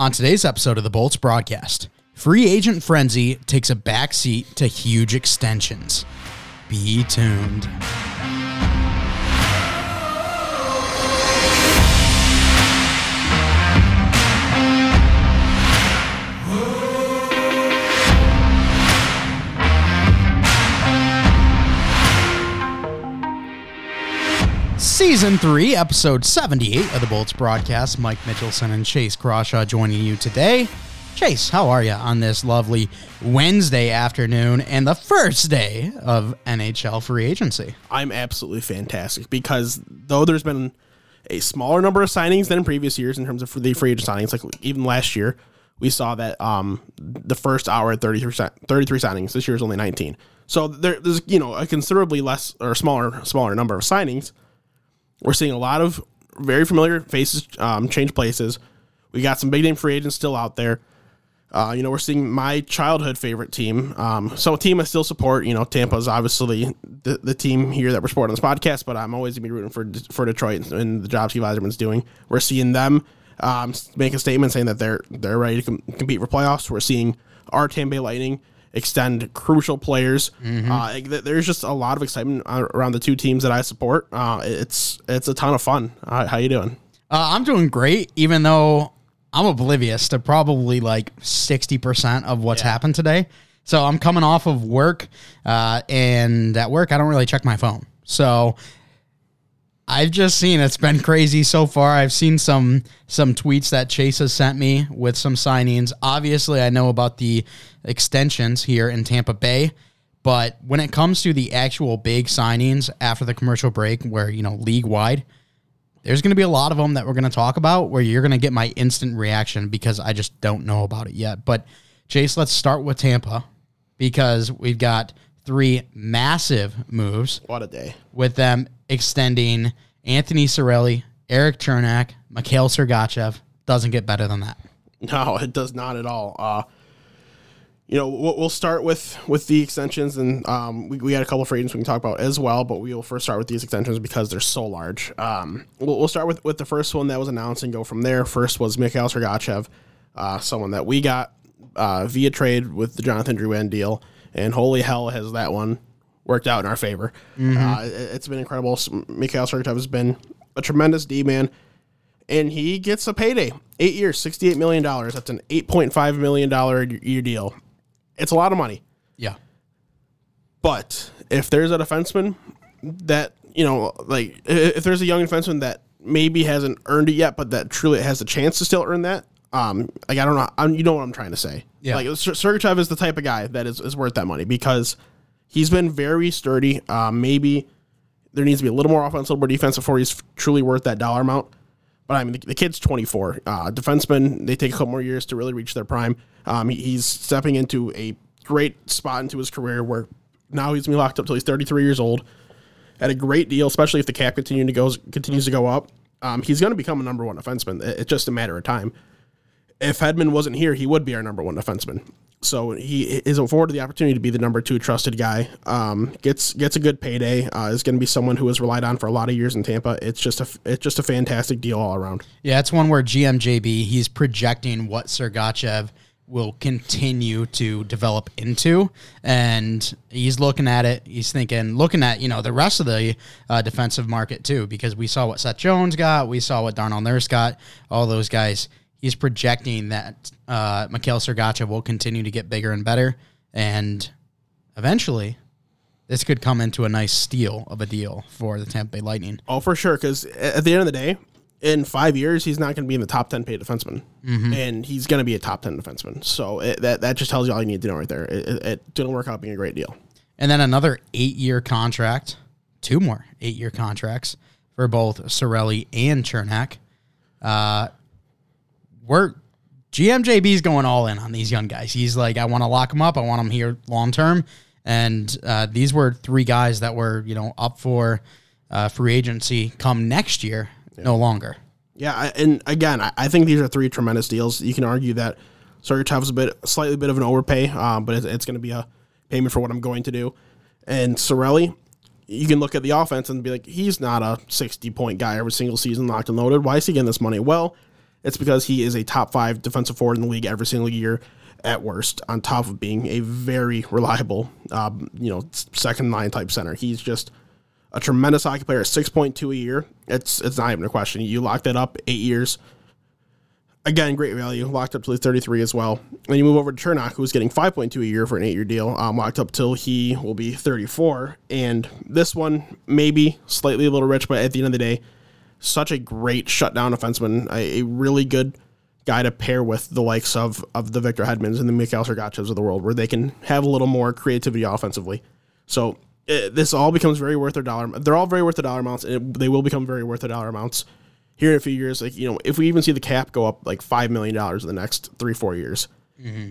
On today's episode of the Bolts broadcast, free agent frenzy takes a backseat to huge extensions. Be tuned. Season 3, Episode 78 of the Bolts broadcast. Mike Mitchelson and Chase Crawshaw joining you today. Chase, how are you on this lovely Wednesday afternoon and the first day of NHL free agency? I'm absolutely fantastic because though there's been a smaller number of signings than in previous years in terms of the free agent signings, like even last year, we saw that um, the first hour at 33, 33 signings. This year is only 19. So there, there's you know a considerably less or smaller smaller number of signings. We're seeing a lot of very familiar faces um, change places. We got some big name free agents still out there. Uh, you know, we're seeing my childhood favorite team. Um, so a team I still support. You know, Tampa is obviously the, the team here that we're supporting on this podcast, but I'm always gonna be rooting for for Detroit and the job Steve Yzerman's doing. We're seeing them um, make a statement saying that they're they're ready to com- compete for playoffs. We're seeing our Tampa Bay Lightning extend crucial players. Uh, there's just a lot of excitement around the two teams that I support. Uh, it's it's a ton of fun. Uh, how you doing? Uh, I'm doing great, even though I'm oblivious to probably like 60% of what's happened today. So I'm coming off of work, uh, and at work, I don't really check my phone. So I've just seen it's been crazy so far. I've seen some some tweets that Chase has sent me with some signings. Obviously, I know about the extensions here in Tampa Bay, but when it comes to the actual big signings after the commercial break, where you know league wide, there's going to be a lot of them that we're going to talk about where you're going to get my instant reaction because I just don't know about it yet. But Chase, let's start with Tampa because we've got three massive moves What a day! with them extending Anthony Cirelli, Erik Cernak, Mikhail Sergachev. Doesn't get better than that. No, it does not at all. Uh, you know, we'll, start with with the extensions, and um, we, we had a couple of free agents we can talk about as well. But we will first start with these extensions because they're so large. Um, we'll, we'll start with with the first one that was announced and go from there. First was Mikhail Sergachev, uh, someone that we got uh, via trade with the Jonathan Drouin deal, and holy hell has that one worked out in our favor. Uh, it, it's been incredible. Mikhail Sergachev has been a tremendous D man and he gets a payday. Eight years, sixty-eight million dollars. That's an eight point five million dollar year deal. It's a lot of money. Yeah. But if there's a defenseman that you know, like if there's a young defenseman that maybe hasn't earned it yet, but that truly has a chance to still earn that, um, like I don't know, I'm, you know what I'm trying to say. Yeah. Like Ser- Sergachev is the type of guy that is, is worth that money because he's been very sturdy. Um, maybe there needs to be a little more offense, a little more defense before he's truly worth that dollar amount. But I mean, the, the kid's 24. Uh, defensemen, they take a couple more years to really reach their prime. Um, he- he's stepping into a great spot into his career where now he's gonna be locked up till he's 33 years old at a great deal, especially if the cap continue to goes continues to go up. Um, he's going to become a number one defenseman. It's just a matter of time. If Hedman wasn't here, he would be our number one defenseman. So he is afforded the opportunity to be the number two trusted guy. Um, gets gets a good payday. Uh, is going to be someone who was relied on for a lot of years in Tampa. It's just a it's just a fantastic deal all around. Yeah, it's one where GMJB he's projecting what Sergachev will continue to develop into, and he's looking at it. He's thinking, looking at you know the rest of the uh, defensive market too, because we saw what Seth Jones got, we saw what Darnell Nurse got, all those guys. he's projecting that uh, Mikhail Sergachev will continue to get bigger and better, and eventually, this could come into a nice steal of a deal for the Tampa Bay Lightning. Oh, for sure. Because at the end of the day, in five years, he's not going to be in the top ten paid defenseman, and he's going to be a top ten defenseman. So it, that that just tells you all you need to know right there. It, it, it didn't work out being a great deal. And then another eight year contract, two more eight year contracts for both Cirelli and Cernak. Uh, we're GMJB's going all in on these young guys. He's like, I want to lock them up. I want them here long term. And uh, these were three guys that were, you know, up for uh, free agency come next year, no longer. Yeah, and again, I, I think these are three tremendous deals. You can argue that Sergachev is a bit, slightly bit of an overpay, um, but it's, it's going to be a payment for what I'm going to do. And Cirelli, you can look at the offense and be like, he's not a 60 point guy every single season, locked and loaded. Why is he getting this money? Well, it's because he is a top five defensive forward in the league every single year at worst, on top of being a very reliable, um, you know, second line type center. He's just a tremendous hockey player. at Six point two a year. It's it's not even a question. You lock that up eight years. Again, great value. Locked up till he's 33 as well. And you move over to Cernak, who's getting 5.2 a year for an eight year deal, um, locked up till he will be 34. And this one, maybe slightly a little rich, but at the end of the day, such a great shutdown defenseman, a, a really good guy to pair with the likes of of the Victor Hedmans and the Mikhail Sergachevs of the world, where they can have a little more creativity offensively. So it, this all becomes very worth their dollar. They're all very worth the dollar amounts, and it, they will become very worth the dollar amounts here in a few years. Like you know, if we even see the cap go up like five million dollars in the next three four years,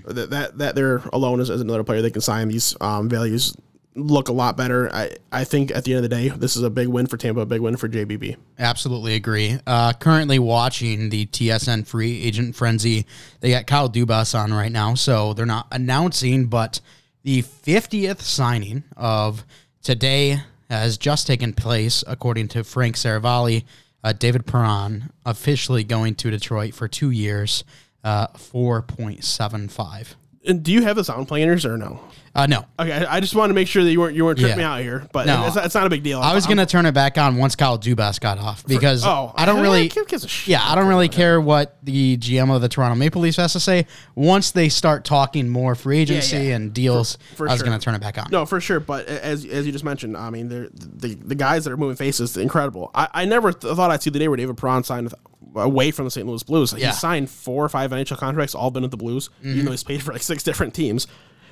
that that that they're alone as, as another player they can sign these um, values look a lot better. I I think at the end of the day, this is a big win for Tampa, a big win for JBB. Absolutely agree. Uh, currently watching the TSN free agent frenzy. They got Kyle Dubas on right now, so they're not announcing, but the 50th signing of today has just taken place, according to Frank Seravalli. Uh, David Perron officially going to Detroit for two years, uh, 4.75. And do you have the sound planners or no? Uh, no, Okay, I I just wanted to make sure that you weren't you weren't tripping Yeah. me out here, but No. it's, not, it's not a big deal. I was I'm- going to turn it back on once Kyle Dubas got off because oh, I don't I- really. who gives a shit? Yeah, I don't really care what the GM of the Toronto Maple Leafs has to say. Once they start talking more free agency yeah. and deals, for I was sure. going to turn it back on. No, for sure. But as as you just mentioned, I mean, they're, the the guys that are moving faces, incredible. I, I never th- thought I'd see the day where David Perron signed with, away from the St. Louis Blues. Yeah. He signed four or five NHL contracts, all been at the Blues, Mm-hmm. even though he's played for like six different teams.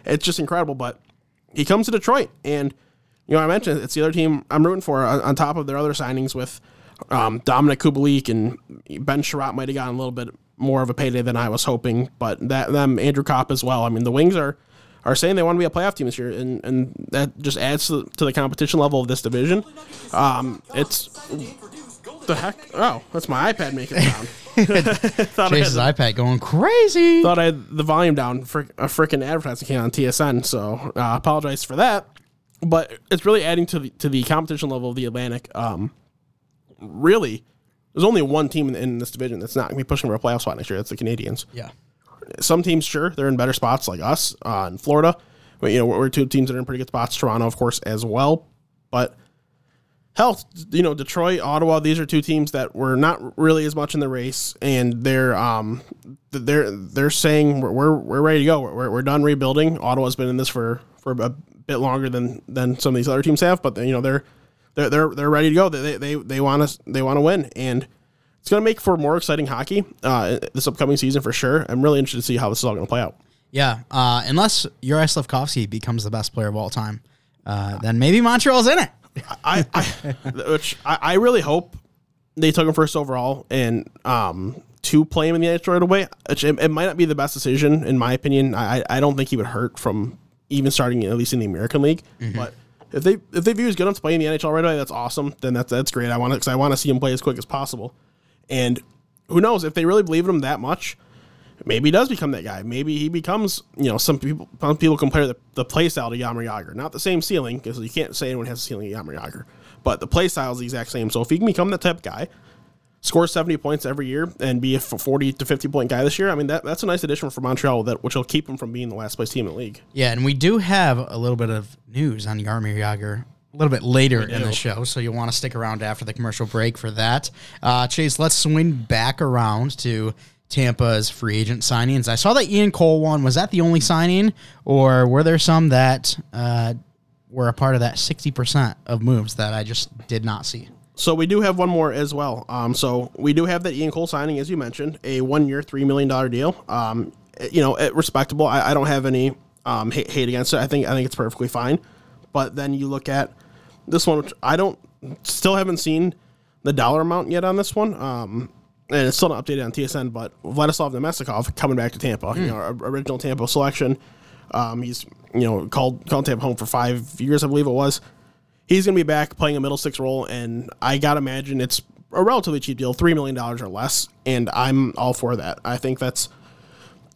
It's just incredible. But he comes to Detroit, and you know, I mentioned it's the other team I'm rooting for on, on top of their other signings with um, Dominik Kubalik and Ben Chiarot might have gotten a little bit more of a payday than I was hoping, but that them Andrew Copp as well. I mean, the Wings are are saying they want to be a playoff team this year, and, and that just adds to, to the competition level of this division. Um, it's the heck. Oh, that's my iPad making sound. thought, I had, Chase's iPad going crazy. thought I had the volume down for a freaking advertising came on TSN, so uh, apologize for that. But it's really adding to the to the competition level of the Atlantic. Um, really, there's only one team in, in this division that's not going to be pushing for a playoff spot next year. That's the Canadiens. Yeah. Some teams, sure, they're in better spots, like us uh, in Florida. But, you know, we're two teams that are in pretty good spots. Toronto, of course, as well. But hell, you know, Detroit, Ottawa, these are two teams that were not really as much in the race, and they're um they're they're saying we're we're, we're ready to go. We're, we're done rebuilding. Ottawa's been in this for for a bit longer than than some of these other teams have, but you know they're they're they're, they're ready to go. They they they want to they want to win, and it's going to make for more exciting hockey uh, this upcoming season for sure. I'm really interested to see how this is all going to play out. Yeah. Uh, unless Juraj Slafkovsky becomes the best player of all time, uh, then maybe Montreal's in it. I, I which I, I really hope they took him first overall and um to play him in the NHL right away. Which it, it might not be the best decision in my opinion. I I don't think he would hurt from even starting at least in the American League, but. If they if they view he's good enough to play in the NHL right away, that's awesome. Then that's that's great. I want because I want to see him play as quick as possible. And who knows if they really believe in him that much, maybe he does become that guy. Maybe he becomes, you know, some people some people compare the, the play style to Jaromir Jagr. Not the same ceiling, because you can't say anyone has a ceiling of Jaromir Jagr. But the play style is the exact same. So if he can become that type of guy, score 70 points every year, and be a 40 to 50 point guy this year, I mean, that, that's a nice addition for Montreal, that which will keep him from being the last place team in the league. Yeah, and we do have a little bit of news on Jaromir Jagr a little bit later in the show, so you'll want to stick around after the commercial break for that. Uh, Chase, let's swing back around to Tampa's free agent signings. I saw that Ian Cole one. Was that the only signing, or were there some that uh, were a part of that 60% of moves that I just did not see? So we do have one more as well. Um, so we do have that Ian Cole signing, as you mentioned, a one-year, three million dollar deal. Um, you know, respectable. I, I don't have any um, hate, hate against it. I think I think it's perfectly fine. But then you look at this one, which I don't still haven't seen the dollar amount yet on this one. Um, and it's still not updated on TSN. But Vladislav Namestnikov coming back to Tampa, you know, original Tampa selection. Um, he's you know called called Tampa home for five years, I believe it was he's going to be back playing a middle six role, and I gotta imagine it's a relatively cheap deal, three million dollars or less, and I'm all for that. I think that's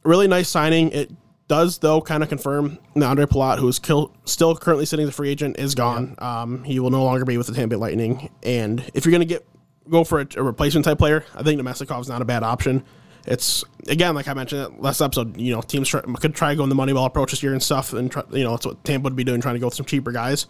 a really nice signing. It does though kind of confirm that Ondrej Palat, who is kill, still currently sitting as a free agent, is gone. Um, he will no longer be with the Tampa Lightning, and if you're going to get go for a, a replacement type player, I think Namestnikov is not a bad option. It's again, like I mentioned last episode. You know, teams try, could try going the money ball approach this year and stuff, and try, you know that's what Tampa would be doing, trying to go with some cheaper guys.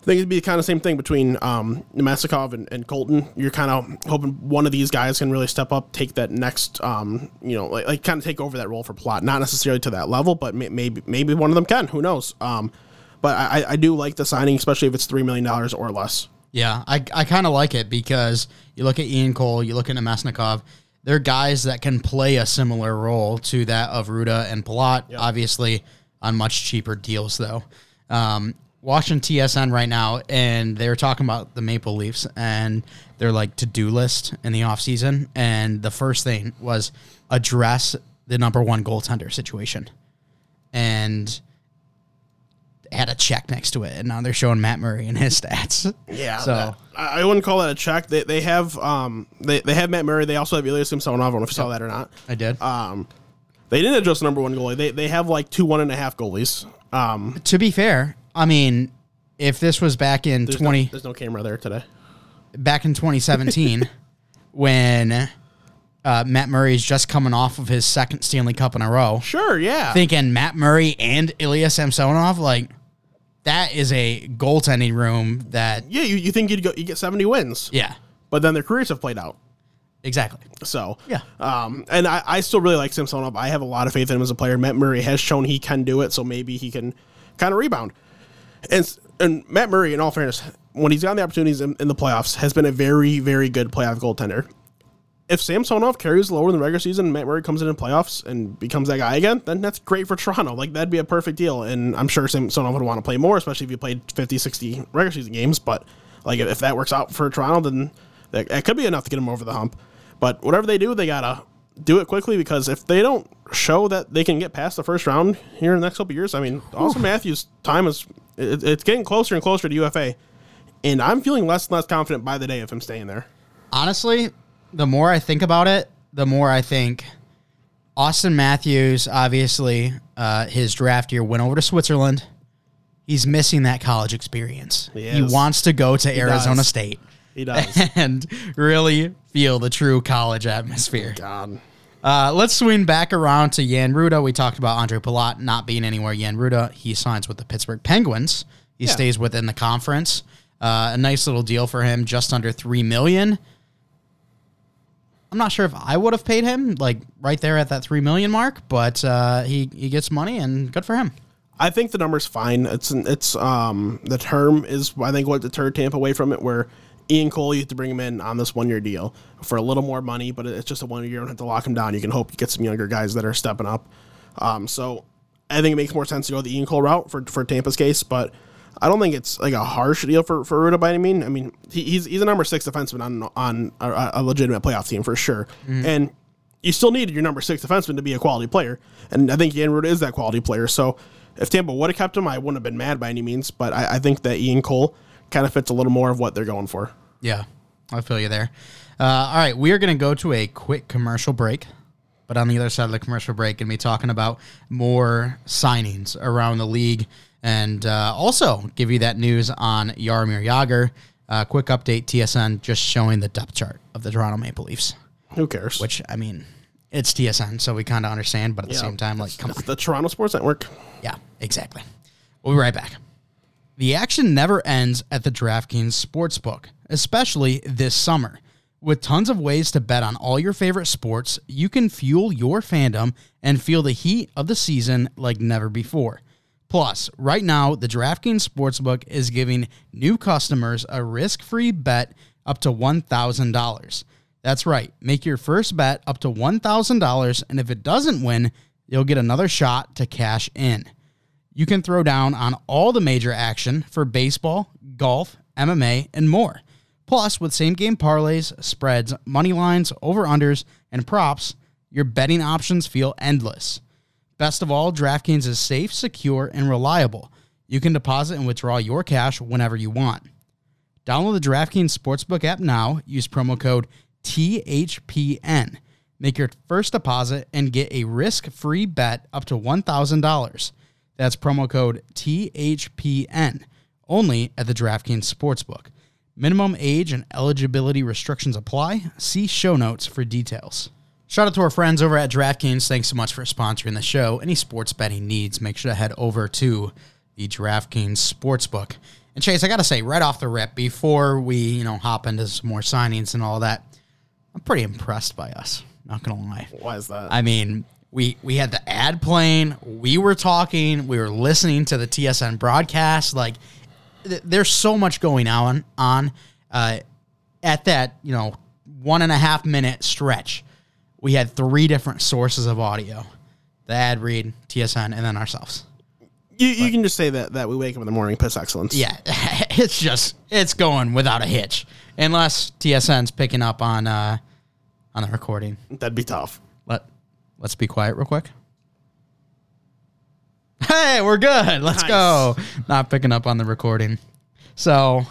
I think it'd be kind of the same thing between um, Namestnikov and, and Colton. You're kind of hoping one of these guys can really step up, take that next, um, you know, like, like kind of take over that role for plot. Not necessarily to that level, but may, maybe maybe one of them can. Who knows? Um, but I, I do like the signing, especially if it's three million dollars or less. Yeah, I, I kind of like it because you look at Ian Cole, you look at Namestnikov, they're guys that can play a similar role to that of Rutta and Palat, obviously on much cheaper deals, though. Um, watching TSN right now, and they're talking about the Maple Leafs and their like to do list in the offseason. And the first thing was address the number one goaltender situation. And had a check next to it, and now they're showing Matt Murray and his stats. Yeah. So that- I, wouldn't call that a check. They, they have um they, they have Matt Murray. They also have Ilya Samsonov. I don't know if you saw that or not. I did. Um, they didn't address the number one goalie. They they have like two one and a half goalies. Um, to be fair, I mean, if this was back in there's twenty no, there's no camera there today. back in 2017 when uh, Matt is just coming off of his second Stanley Cup in a row, Sure, yeah. thinking Matt Murray and Ilya Samsonov, like that is a goaltending room that, yeah, you, you think you'd go you get 70 wins. yeah, But then their careers have played out. exactly. So Yeah. Um and I, I still really like Samsonov. I have a lot of faith in him as a player. Matt Murray has shown he can do it, so maybe he can kind of rebound. And and Matt Murray, in all fairness, when he's gotten the opportunities in, in the playoffs, has been a very, very good playoff goaltender. If Samsonov carries lower in the regular season and Matt Murray comes in in playoffs and becomes that guy again, then that's great for Toronto. Like, that'd be a perfect deal. And I'm sure Samsonov would want to play more, especially if you played 50, 60 regular season games. But, like, if, that works out for Toronto, then that, that could be enough to get him over the hump. But whatever they do, they got to do it quickly because if they don't show that they can get past the first round here in the next couple of years, I mean, Auston Matthews' time is it, it's getting closer and closer to UFA. And I'm feeling less and less confident by the day of him staying there. Honestly, the more I think about it, the more I think Auston Matthews, obviously, uh, his draft year went over to Switzerland. He's missing that college experience. He He wants to go to Arizona does. State He does. and really feel the true college atmosphere. God. Uh, let's swing back around to Jan Rutta. We talked about Ondrej Palat not being anywhere. Jan Rutta, he signs with the Pittsburgh Penguins. He Yeah. stays within the conference. Uh, a nice little deal for him, just under three million. I'm not sure if I would have paid him like right there at that three million mark, but uh, he he gets money and good for him. I think the number's fine. It's it's um the term is I think what deterred Tampa away from it. Where Ian Cole, you have to bring him in on this one year deal for a little more money, but it's just a one year. You don't have to lock him down. You can hope you get some younger guys that are stepping up. Um, so I think it makes more sense to go the Ian Cole route for for Tampa's case, but. I don't think it's like a harsh deal for for Rutta by any mean. I mean, he, he's he's a number six defenseman on on a, a legitimate playoff team for sure, and you still need your number six defenseman to be a quality player. And I think Ian Rutta is that quality player. So if Tampa would have kept him, I wouldn't have been mad by any means. But I, I think that Ian Cole kind of fits a little more of what they're going for. Yeah, I feel you there. Uh, all right, we are going to go to a quick commercial break. But on the other side of the commercial break, going to be talking about more signings around the league and uh, also give you that news on Jaromir Jagr. Uh, quick update TSN just showing the depth chart of the Toronto Maple Leafs, Who cares? which, I mean, it's TSN, so we kind of understand, but at the same time, like, come on. The Toronto Sports Network. Yeah, exactly. We'll be right back. The action never ends at the DraftKings Sportsbook, especially this summer. With tons of ways to bet on all your favorite sports, you can fuel your fandom and feel the heat of the season like never before. Plus, right now, the DraftKings Sportsbook is giving new customers a risk free bet up to $1,000. That's right, make your first bet up to $1,000, and if it doesn't win, you'll get another shot to cash in. You can throw down on all the major action for baseball, golf, MMA, and more. Plus, with same game parlays, spreads, money lines, over unders, and props, your betting options feel endless. Best of all, DraftKings is safe, secure, and reliable. You can deposit and withdraw your cash whenever you want. Download the DraftKings Sportsbook app now. Use promo code THPN. Make your first deposit and get a risk free bet up to $1,000. That's promo code THPN only at the DraftKings Sportsbook. Minimum age and eligibility restrictions apply. See show notes for details. Shout out to our friends over at DraftKings. Thanks so much for sponsoring the show. Any sports betting needs, make sure to head over to the DraftKings Sportsbook. And Chase, I got to say, right off the rip, before we, you know, hop into some more signings and all that, I'm pretty impressed by us. Not gonna lie. Why is that? I mean, we we had the ad playing, we were talking, we were listening to the TSN broadcast. Like, th- there's so much going on on uh, at that you know one and a half minute stretch. We had three different sources of audio: the ad read, TSN, and then ourselves. you you can just say that that we wake up in the morning, piss excellence. Yeah, it's just it's going without a hitch, unless TSN's picking up on uh, on the recording. that'd be tough. Let Let's be quiet real quick. Hey, we're good. Let's Nice. go. Not picking up on the recording. So,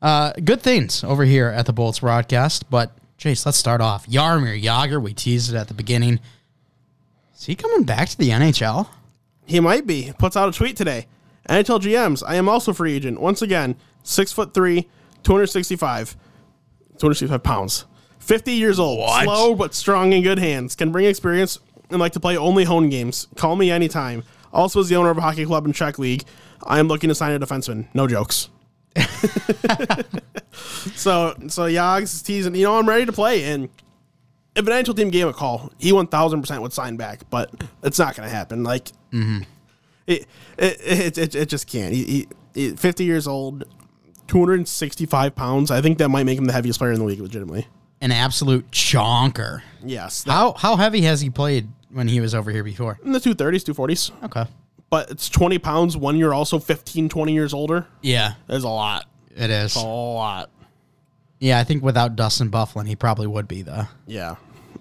uh, good things over here at the Bolts broadcast. But Chase, let's start off. Jaromir Jagr, we teased it at the beginning. Is he coming back to the NHL? He might be. Puts out a tweet today. NHL GMs, I am also free agent. Once again, six foot three, 265, 265 pounds. 50 years old. What? Slow but strong in good hands. Can bring experience and like to play only home games. Call me anytime. Also is the owner of a hockey club in Czech League. I am looking to sign a defenseman. No jokes. so so Yogs is teasing, you know, I'm ready to play. And if an NHL team gave him a call, he 1000% would sign back, but it's not going to happen. Like, mm-hmm. it, it, it, it, it just can't. He, he, he- 50 years old, 265 pounds. I think that might make him the heaviest player in the league, legitimately. An absolute chonker. Yes. That, How how heavy has he played when he was over here before? in the 230s, 240s. Okay. But it's 20 pounds when you're also 15, 20 years older. Yeah, There's a lot. it is. A lot. Yeah, I think without Dustin Byfuglien, he probably would be the Yeah.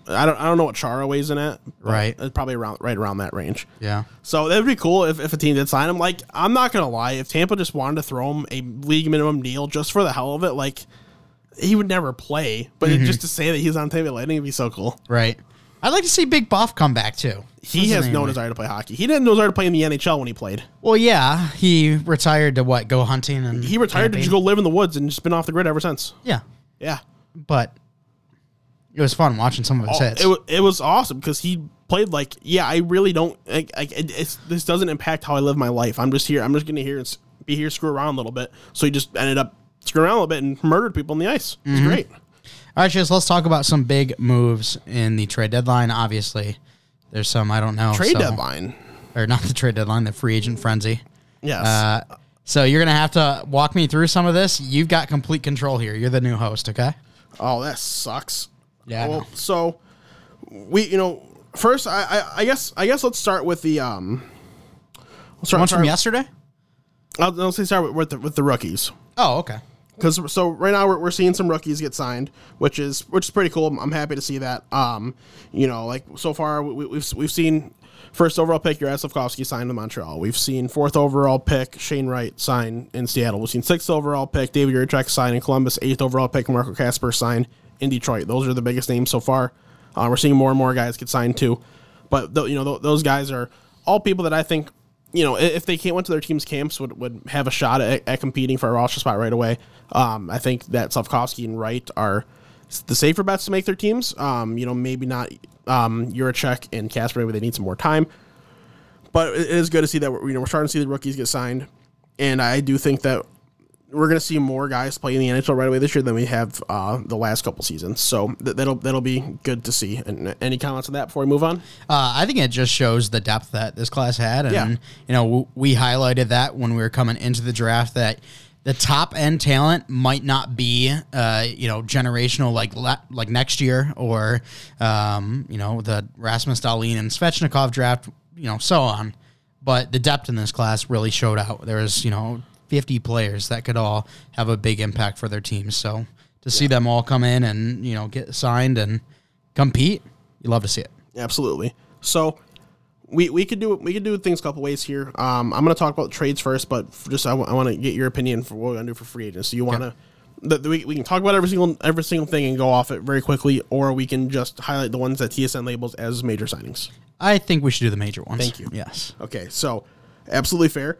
I don't, I don't know what Chara weighs in at. Right. It's probably around right around that range. yeah. So that would be cool if, if a team did sign him. Like, I'm not gonna lie, if Tampa just wanted to throw him a league minimum deal just for the hell of it, like he would never play. But Mm-hmm. just to say that he's on Tampa Lightning would be so cool. Right. I'd like to see Big Buff come back too. He has no desire to play hockey. He didn't know desire to play in the NHL when he played. Well, yeah, he retired to what? Go hunting and He retired to camping? just go live in the woods and just been off the grid ever since. Yeah, Yeah. but it was fun watching some of his Oh, hits. it, wa- it was awesome because he played like, yeah, I really don't, like, like it, it's, this doesn't impact how I live my life. I'm just here. I'm just going to here and s- be here, screw around a little bit. So he just ended up screwing around a little bit and murdered people in the ice. It was Mm-hmm. great. All right, Chase, let's talk about some big moves in the trade deadline. Obviously, there's some I don't know. Trade so- deadline. or not the trade deadline, the free agent frenzy. Yes. Uh, so you're gonna have to walk me through some of this. You've got complete control here. You're the new host, okay? oh, that sucks. Yeah, Well, so we, you know, first, I, I, I guess, I guess let's start with the, um, let's start, One from yesterday. I'll, I'll say start with, with the, with the rookies. Oh, okay. Because so right now we're, we're seeing some rookies get signed, which is which is pretty cool. I'm, happy to see that. Um, you know, like so far we, we've we've seen first overall pick your Slafkovsky signed in Montreal. We've seen fourth overall pick Shane Wright sign in Seattle. We've seen sixth overall pick David Jiricek sign in Columbus. Eighth overall pick Marco Kasper sign in Detroit. Those are the biggest names so far. Uh, we're seeing more and more guys get signed too, but th- you know th- those guys are all people that I think you know, if they can't went to their team's camps, would, would have a shot at, at competing for a roster spot right away. Um, I think that Slafkovsky and Wright are the safer bets to make their teams. Um, you know, maybe not um, and Kasper. Maybe they need some more time. But it it is good to see that we're, you know we're starting to see the rookies get signed, and I do think that we're going to see more guys play in the NHL right away this year than we have uh, the last couple seasons. So th- that'll that'll be good to see. And any comments on that before we move on? Uh, I think it just shows the depth that this class had, and Yeah. you know w- we highlighted that when we were coming into the draft that the top end talent might not be uh, you know generational like la- like next year or um, you know the Rasmus Dahlin and Svechnikov draft, you know so on, but the depth in this class really showed out. There was you know 50 players that could all have a big impact for their teams. So to see them all come in and you know get signed and compete, you love to see it. Absolutely. So we, we could do we could do things a couple ways here. Um, I'm going to talk about trades first, but just I want to get your opinion for what we're going to do for free agents. So you want to the, the- we, we can talk about every single every single thing and go off it very quickly, or we can just highlight the ones that TSN labels as major signings. I think we should do the major ones. Thank you. Yes. Okay, so absolutely fair.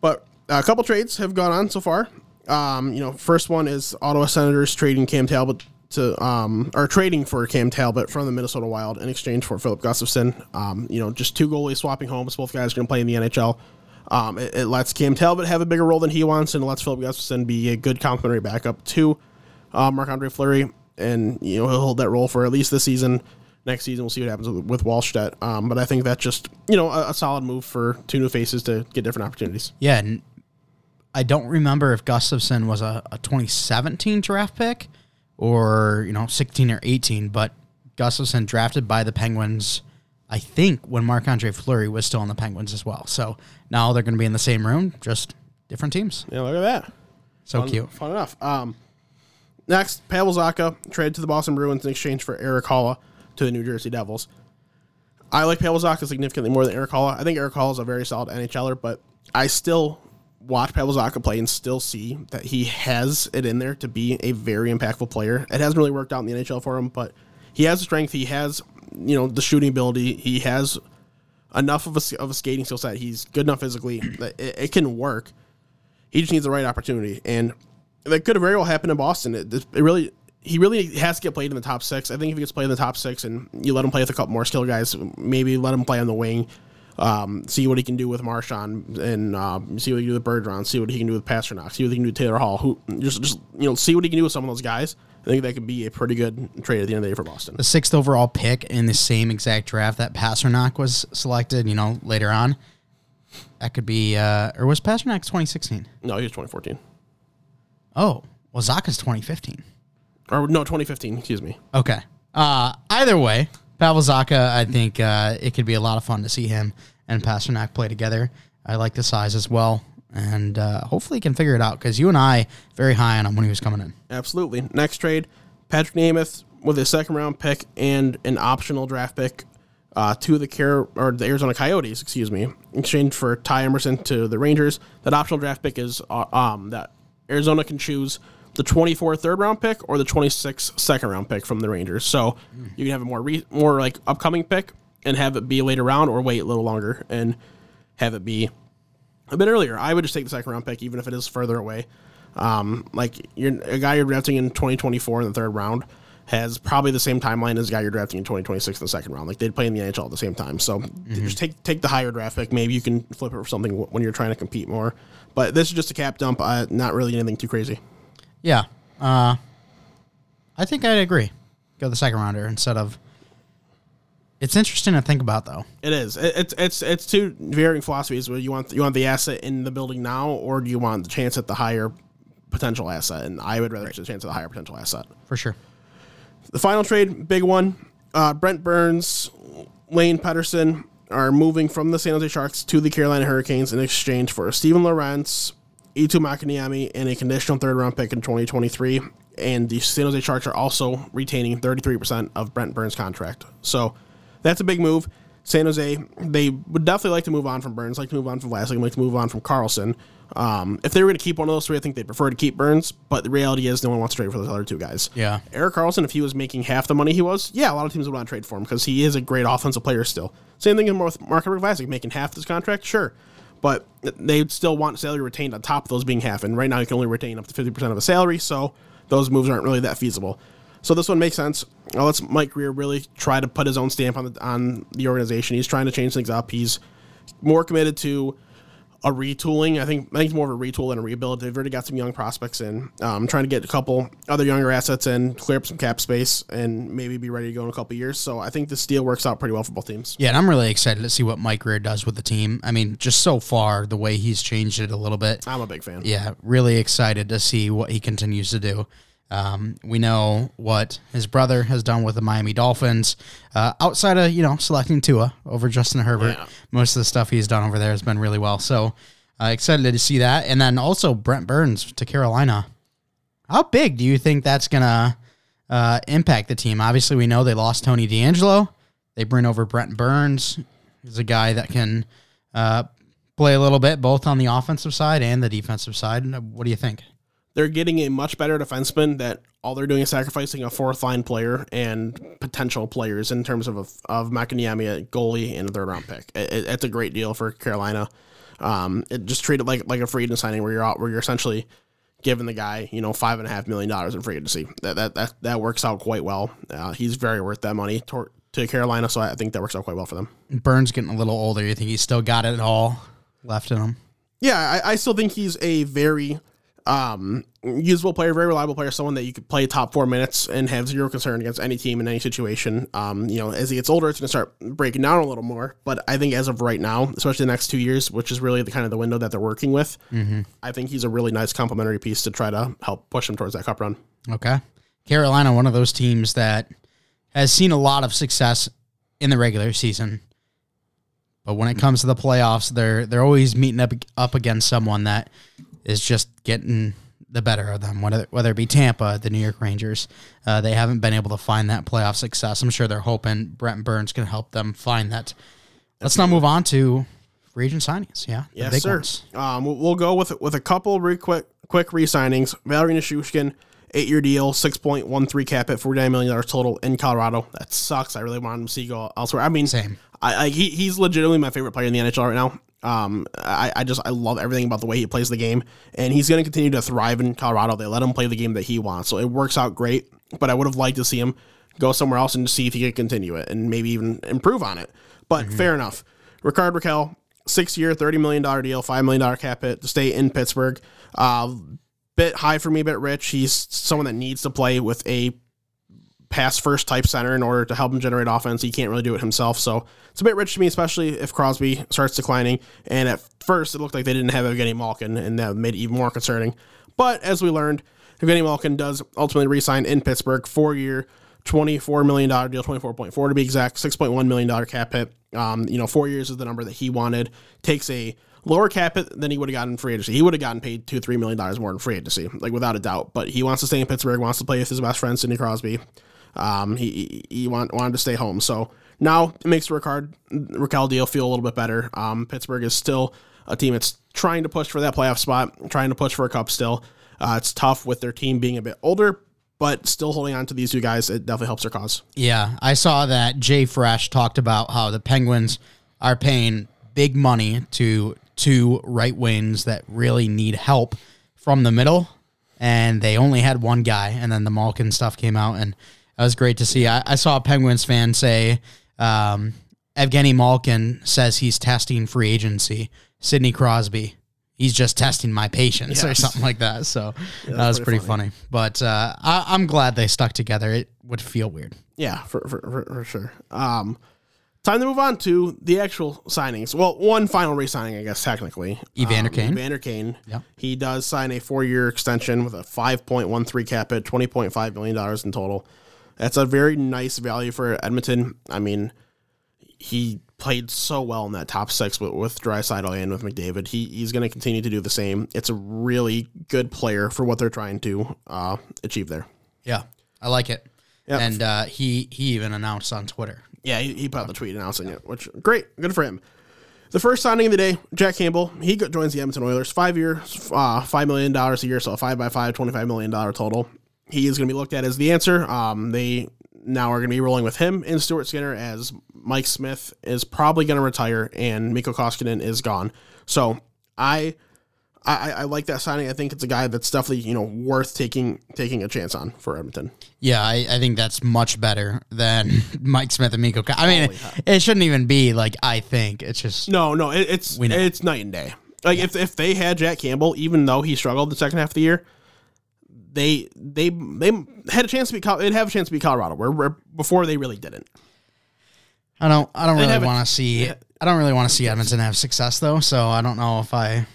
But a couple trades have gone on so far. Um, you know, first one is Ottawa Senators trading Cam Talbot to um or trading for Cam Talbot from the Minnesota Wild in exchange for Filip Gustavsson. Um, you know, just two goalies swapping homes. Both guys are going to play in the NHL. Um, it, it lets Cam Talbot have a bigger role than he wants, and lets Filip Gustavsson be a good complementary backup to uh, Marc Andre Fleury, and you know he'll hold that role for at least this season. Next season, we'll see what happens with, with. Um, but I think that's just you know a, a solid move for two new faces to get different opportunities. Yeah. I don't remember if Gustavsson was a, a 2017 draft pick or, you know, 16 or 18, but Gustavsson drafted by the Penguins, I think, when Marc Andre Fleury was still on the Penguins as well. So now they're going to be in the same room, just different teams. Yeah, look at that. So Fun, cute. Fun enough. Um, next, Pavel Zacha traded to the Boston Bruins in exchange for Erik Haula to the New Jersey Devils. I like Pavel Zacha significantly more than Erik Haula. I think Erik Haula is a very solid NHLer, but I still watch Pavel Zacha play and still see that he has it in there to be a very impactful player. It hasn't really worked out in the NHL for him, but he has the strength. He has, you know, the shooting ability. He has enough of a, of a skating skill set. He's good enough physically that it, it can work. He just needs the right opportunity, and that could have very well happened in Boston. It, it really, he really has to get played in the top six. I think if he gets played in the top six, and you let him play with a couple more skilled guys, maybe let him play on the wing, um, see what he can do with Marchand, and um, see what he can do with Bergeron, see what he can do with Pastrnak, see what he can do with Taylor Hall. Who just, just you know, see what he can do with some of those guys. I think that could be a pretty good trade at the end of the day for Boston. The sixth overall pick in the same exact draft that Pastrnak was selected, you know, later on. That could be, uh, or was Pastrnak 2016? No, he was 2014 Oh, well, Zacha's 2015. or no 2015. Excuse me. Okay. Uh, either way, Pavel Zacha, I think uh, it could be a lot of fun to see him and Pastrnak play together. I like the size as well, and uh, hopefully he can figure it out because you and I very high on him when he was coming in. Absolutely. Next trade, Patrik Nemeth with a second round pick and an optional draft pick uh, to the Car- or the Arizona Coyotes, excuse me, in exchange for Ty Emberson to the Rangers. That optional draft pick is uh, um that Arizona can choose the 24 third round pick or the 26 second round pick from the Rangers. So you can have a more re- more like upcoming pick and have it be later round or wait a little longer and have it be a bit earlier. I would just take the second round pick, even if it is further away. Um, like you're a guy you're drafting in 2024 in the third round has probably the same timeline as a guy you're drafting in 2026 in the second round. Like they'd play in the NHL at the same time. So just take take the higher draft pick. Maybe you can flip it for something when you're trying to compete more. But this is just a cap dump. Uh, not really anything too crazy. Yeah. Uh, I think I'd agree. Go the second rounder instead of. It's interesting to think about, though. It is. It, it's it's it's two varying philosophies. Where you want you want the asset in the building now, or do you want the chance at the higher potential asset? And I would rather take the chance at the higher potential asset. For sure. The final trade, big one. Uh, Brent Burns, Lane Pederson are moving from the San Jose Sharks to the Carolina Hurricanes in exchange for Steven Lorentz, Eetu Makiniemi, and a conditional third round pick in 2023. And the San Jose Sharks are also retaining 33% of Brent Burns' contract. So that's a big move. San Jose, they would definitely like to move on from Burns, like to move on from Vlasic, like to move on from Karlsson. Um, if they were going to keep one of those three, I think they'd prefer to keep Burns. But the reality is, no one wants to trade for those other two guys. Yeah. Erik Karlsson, if he was making half the money he was, yeah, a lot of teams would want to trade for him because he is a great offensive player still. Same thing with Mark Vlasic, making half his contract, sure. But they'd still want salary retained on top of those being half. And right now, you can only retain up to 50% of a salary, so those moves aren't really that feasible. So this one makes sense. Let's Mike Grier really try to put his own stamp on the on the organization. He's trying to change things up. He's more committed to a retooling. I think I think it's more of a retool than a rebuild. They've already got some young prospects in. Um, I'm trying to get a couple other younger assets in, clear up some cap space, and maybe be ready to go in a couple years. So I think this deal works out pretty well for both teams. Yeah, and I'm really excited to see what Mike Grier does with the team. I mean, just so far, the way he's changed it a little bit. I'm a big fan. Yeah, really excited to see what he continues to do. Um, we know what his brother has done with the Miami Dolphins. Uh, outside of you know selecting Tua over Justin Herbert, Yeah. most of the stuff he's done over there has been really well. So uh, excited to see that, and then also Brent Burns to Carolina. How big do you think that's gonna uh, impact the team? Obviously, we know they lost Tony DeAngelo. They bring over Brent Burns. He's a guy that can uh, play a little bit both on the offensive side and the defensive side. What do you think? They're getting a much better defenseman that all they're doing is sacrificing a fourth line player and potential players in terms of of Makiniemi, a goalie, and a third round pick. It, it- it's a great deal for Carolina. Um, it just treated like like a free agent signing where you're out where you're essentially giving the guy you know five and a half million dollars in free agency. That that that, that works out quite well. Uh, he's very worth that money to, to Carolina, so I think that works out quite well for them. Burns getting a little older. You think he's still got it all left in him? Yeah, I, I still think he's a very um, usable player, very reliable player, someone that you could play top four minutes and have zero concern against any team in any situation. Um, you know, as he gets older, it's going to start breaking down a little more. But I think as of right now, especially the next two years, which is really the kind of the window that they're working with, I think he's a really nice complementary piece to try to help push him towards that cup run. Okay. Carolina, one of those teams that has seen a lot of success in the regular season. But when it comes to the playoffs, they're they're always meeting up up against someone that is just getting the better of them. Whether whether it be Tampa, the New York Rangers, uh, they haven't been able to find that playoff success. I'm sure they're hoping Brent Burns can help them find that. Let's now move on to free agent signings. Yeah, Yes, sir. Um, we'll- go with with a couple re- quick quick re-signings. Valeri Nichushkin, eight year deal, six point one three cap at forty nine million dollars total in Colorado. That sucks. I really wanted him to see go elsewhere. I mean, Same. I, I he, he's legitimately my favorite player in the NHL right now. Um, I, I just I love everything about the way he plays the game, and he's going to continue to thrive in Colorado. They let him play the game that he wants, so it works out great. But I would have liked to see him go somewhere else and see if he could continue it and maybe even improve on it. But fair enough. Rickard Rakell, six year, thirty million dollar deal, five million dollar cap hit to stay in Pittsburgh. Uh, bit high for me, bit rich. He's someone that needs to play with a pass first type center in order to help him generate offense. He can't really do it himself. So it's a bit rich to me, especially if Crosby starts declining. And at first, it looked like they didn't have Evgeny Malkin, and that made it even more concerning. But as we learned, Evgeny Malkin does ultimately re sign in Pittsburgh, four year, $24 million deal, 24.4 to be exact, $6.1 million cap hit. Um, you know, four years is the number that he wanted. Takes a lower cap hit than he would have gotten in free agency. He would have gotten paid two, three million dollars more in free agency, like without a doubt. But he wants to stay in Pittsburgh, wants to play with his best friend Sidney Crosby. Um, he he, want, wanted to stay home, so now it makes the Rickard Rakell deal feel a little bit better. Um, Pittsburgh is still a team that's trying to push for that playoff spot, trying to push for a cup still. Uh, it's tough with their team being a bit older, but still holding on to these two guys. It definitely helps their cause. Yeah, I saw that Jay Fresh talked about how the Penguins are paying big money to two right wings that really need help from the middle, and they only had one guy, and then the Malkin stuff came out, and that was great to see. I, I saw a Penguins fan say, um, Evgeny Malkin says he's testing free agency. Sidney Crosby, he's just testing my patience or something like that. So that was pretty pretty funny. But uh, I, I'm glad they stuck together. It would feel weird. Yeah, for, for, for, for sure. Um, time to move on to the actual signings. Well, one final re-signing, I guess technically. Evander Kane? Um, Evander Kane. Yep. He does sign a four-year extension with a five point one three cap at twenty point five million dollars in total. That's a very nice value for Edmonton. I mean, he played so well in that top six with, with and with McDavid. He he's going to continue to do the same. It's a really good player for what they're trying to uh, achieve there. Yeah, I like it. Yep. And uh, he he even announced on Twitter. Yeah, he, he put out the tweet announcing it, which great, good for him. The first signing of the day, Jack Campbell. He joins the Edmonton Oilers. Five years, uh, five million dollars a year, so a five by five, twenty-five million dollar total. He is going to be looked at as the answer. Um, they now are going to be rolling with him and Stuart Skinner as Mike Smith is probably going to retire and Mikko Koskinen is gone. So I, I, I like that signing. I think it's a guy that's definitely you know worth taking taking a chance on for Edmonton. Yeah, I, I think that's much better than Mike Smith and Mikko. I mean, it, it shouldn't even be like I think. It's just No, no, it, it's it's night and day. Like if if they had Jack Campbell, even though he struggled the second half of the year, they they they had a chance to be they'd have a chance to be Colorado where, where before they really didn't. I don't. I don't really want to see. I don't really want to see Edmonton have success though. So I don't know if I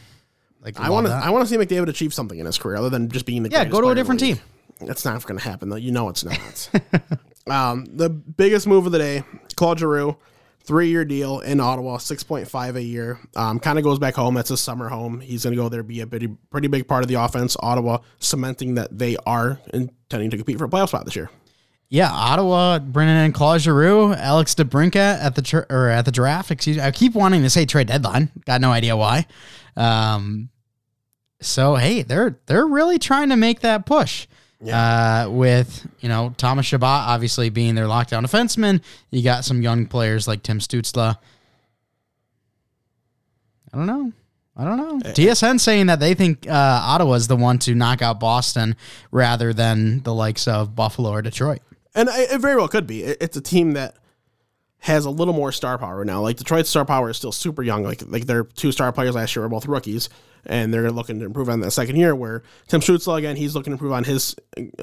like. I want to. I want to see McDavid achieve something in his career other than just being the Yeah, go to a player in the different league. team. That's not going to happen though. You know it's not. um, the biggest move of the day, Claude Giroux, three year deal in Ottawa, six point five a year. Um, kind of goes back home. That's his summer home. He's going to go there, be a pretty pretty big part of the offense. Ottawa cementing that they are intending to compete for a playoff spot this year. Yeah, Ottawa bringing in Claude Giroux, Alex DeBrincat at the or at the draft. Excuse me. I keep wanting to say trade deadline. Got no idea why. Um, so hey, they're they're really trying to make that push. Uh, with you know Thomas Chabot obviously being their lockdown defenseman, you got some young players like Tim Stützle. I don't know. I don't know. TSN saying that they think uh, Ottawa's the one to knock out Boston rather than the likes of Buffalo or Detroit. and it very well could be. It's a team that has a little more star power now. Like Detroit's star power is still super young. Like like their two star players last year were both rookies, and they're looking to improve on that second year. Where Tim Stützle again, he's looking to improve on his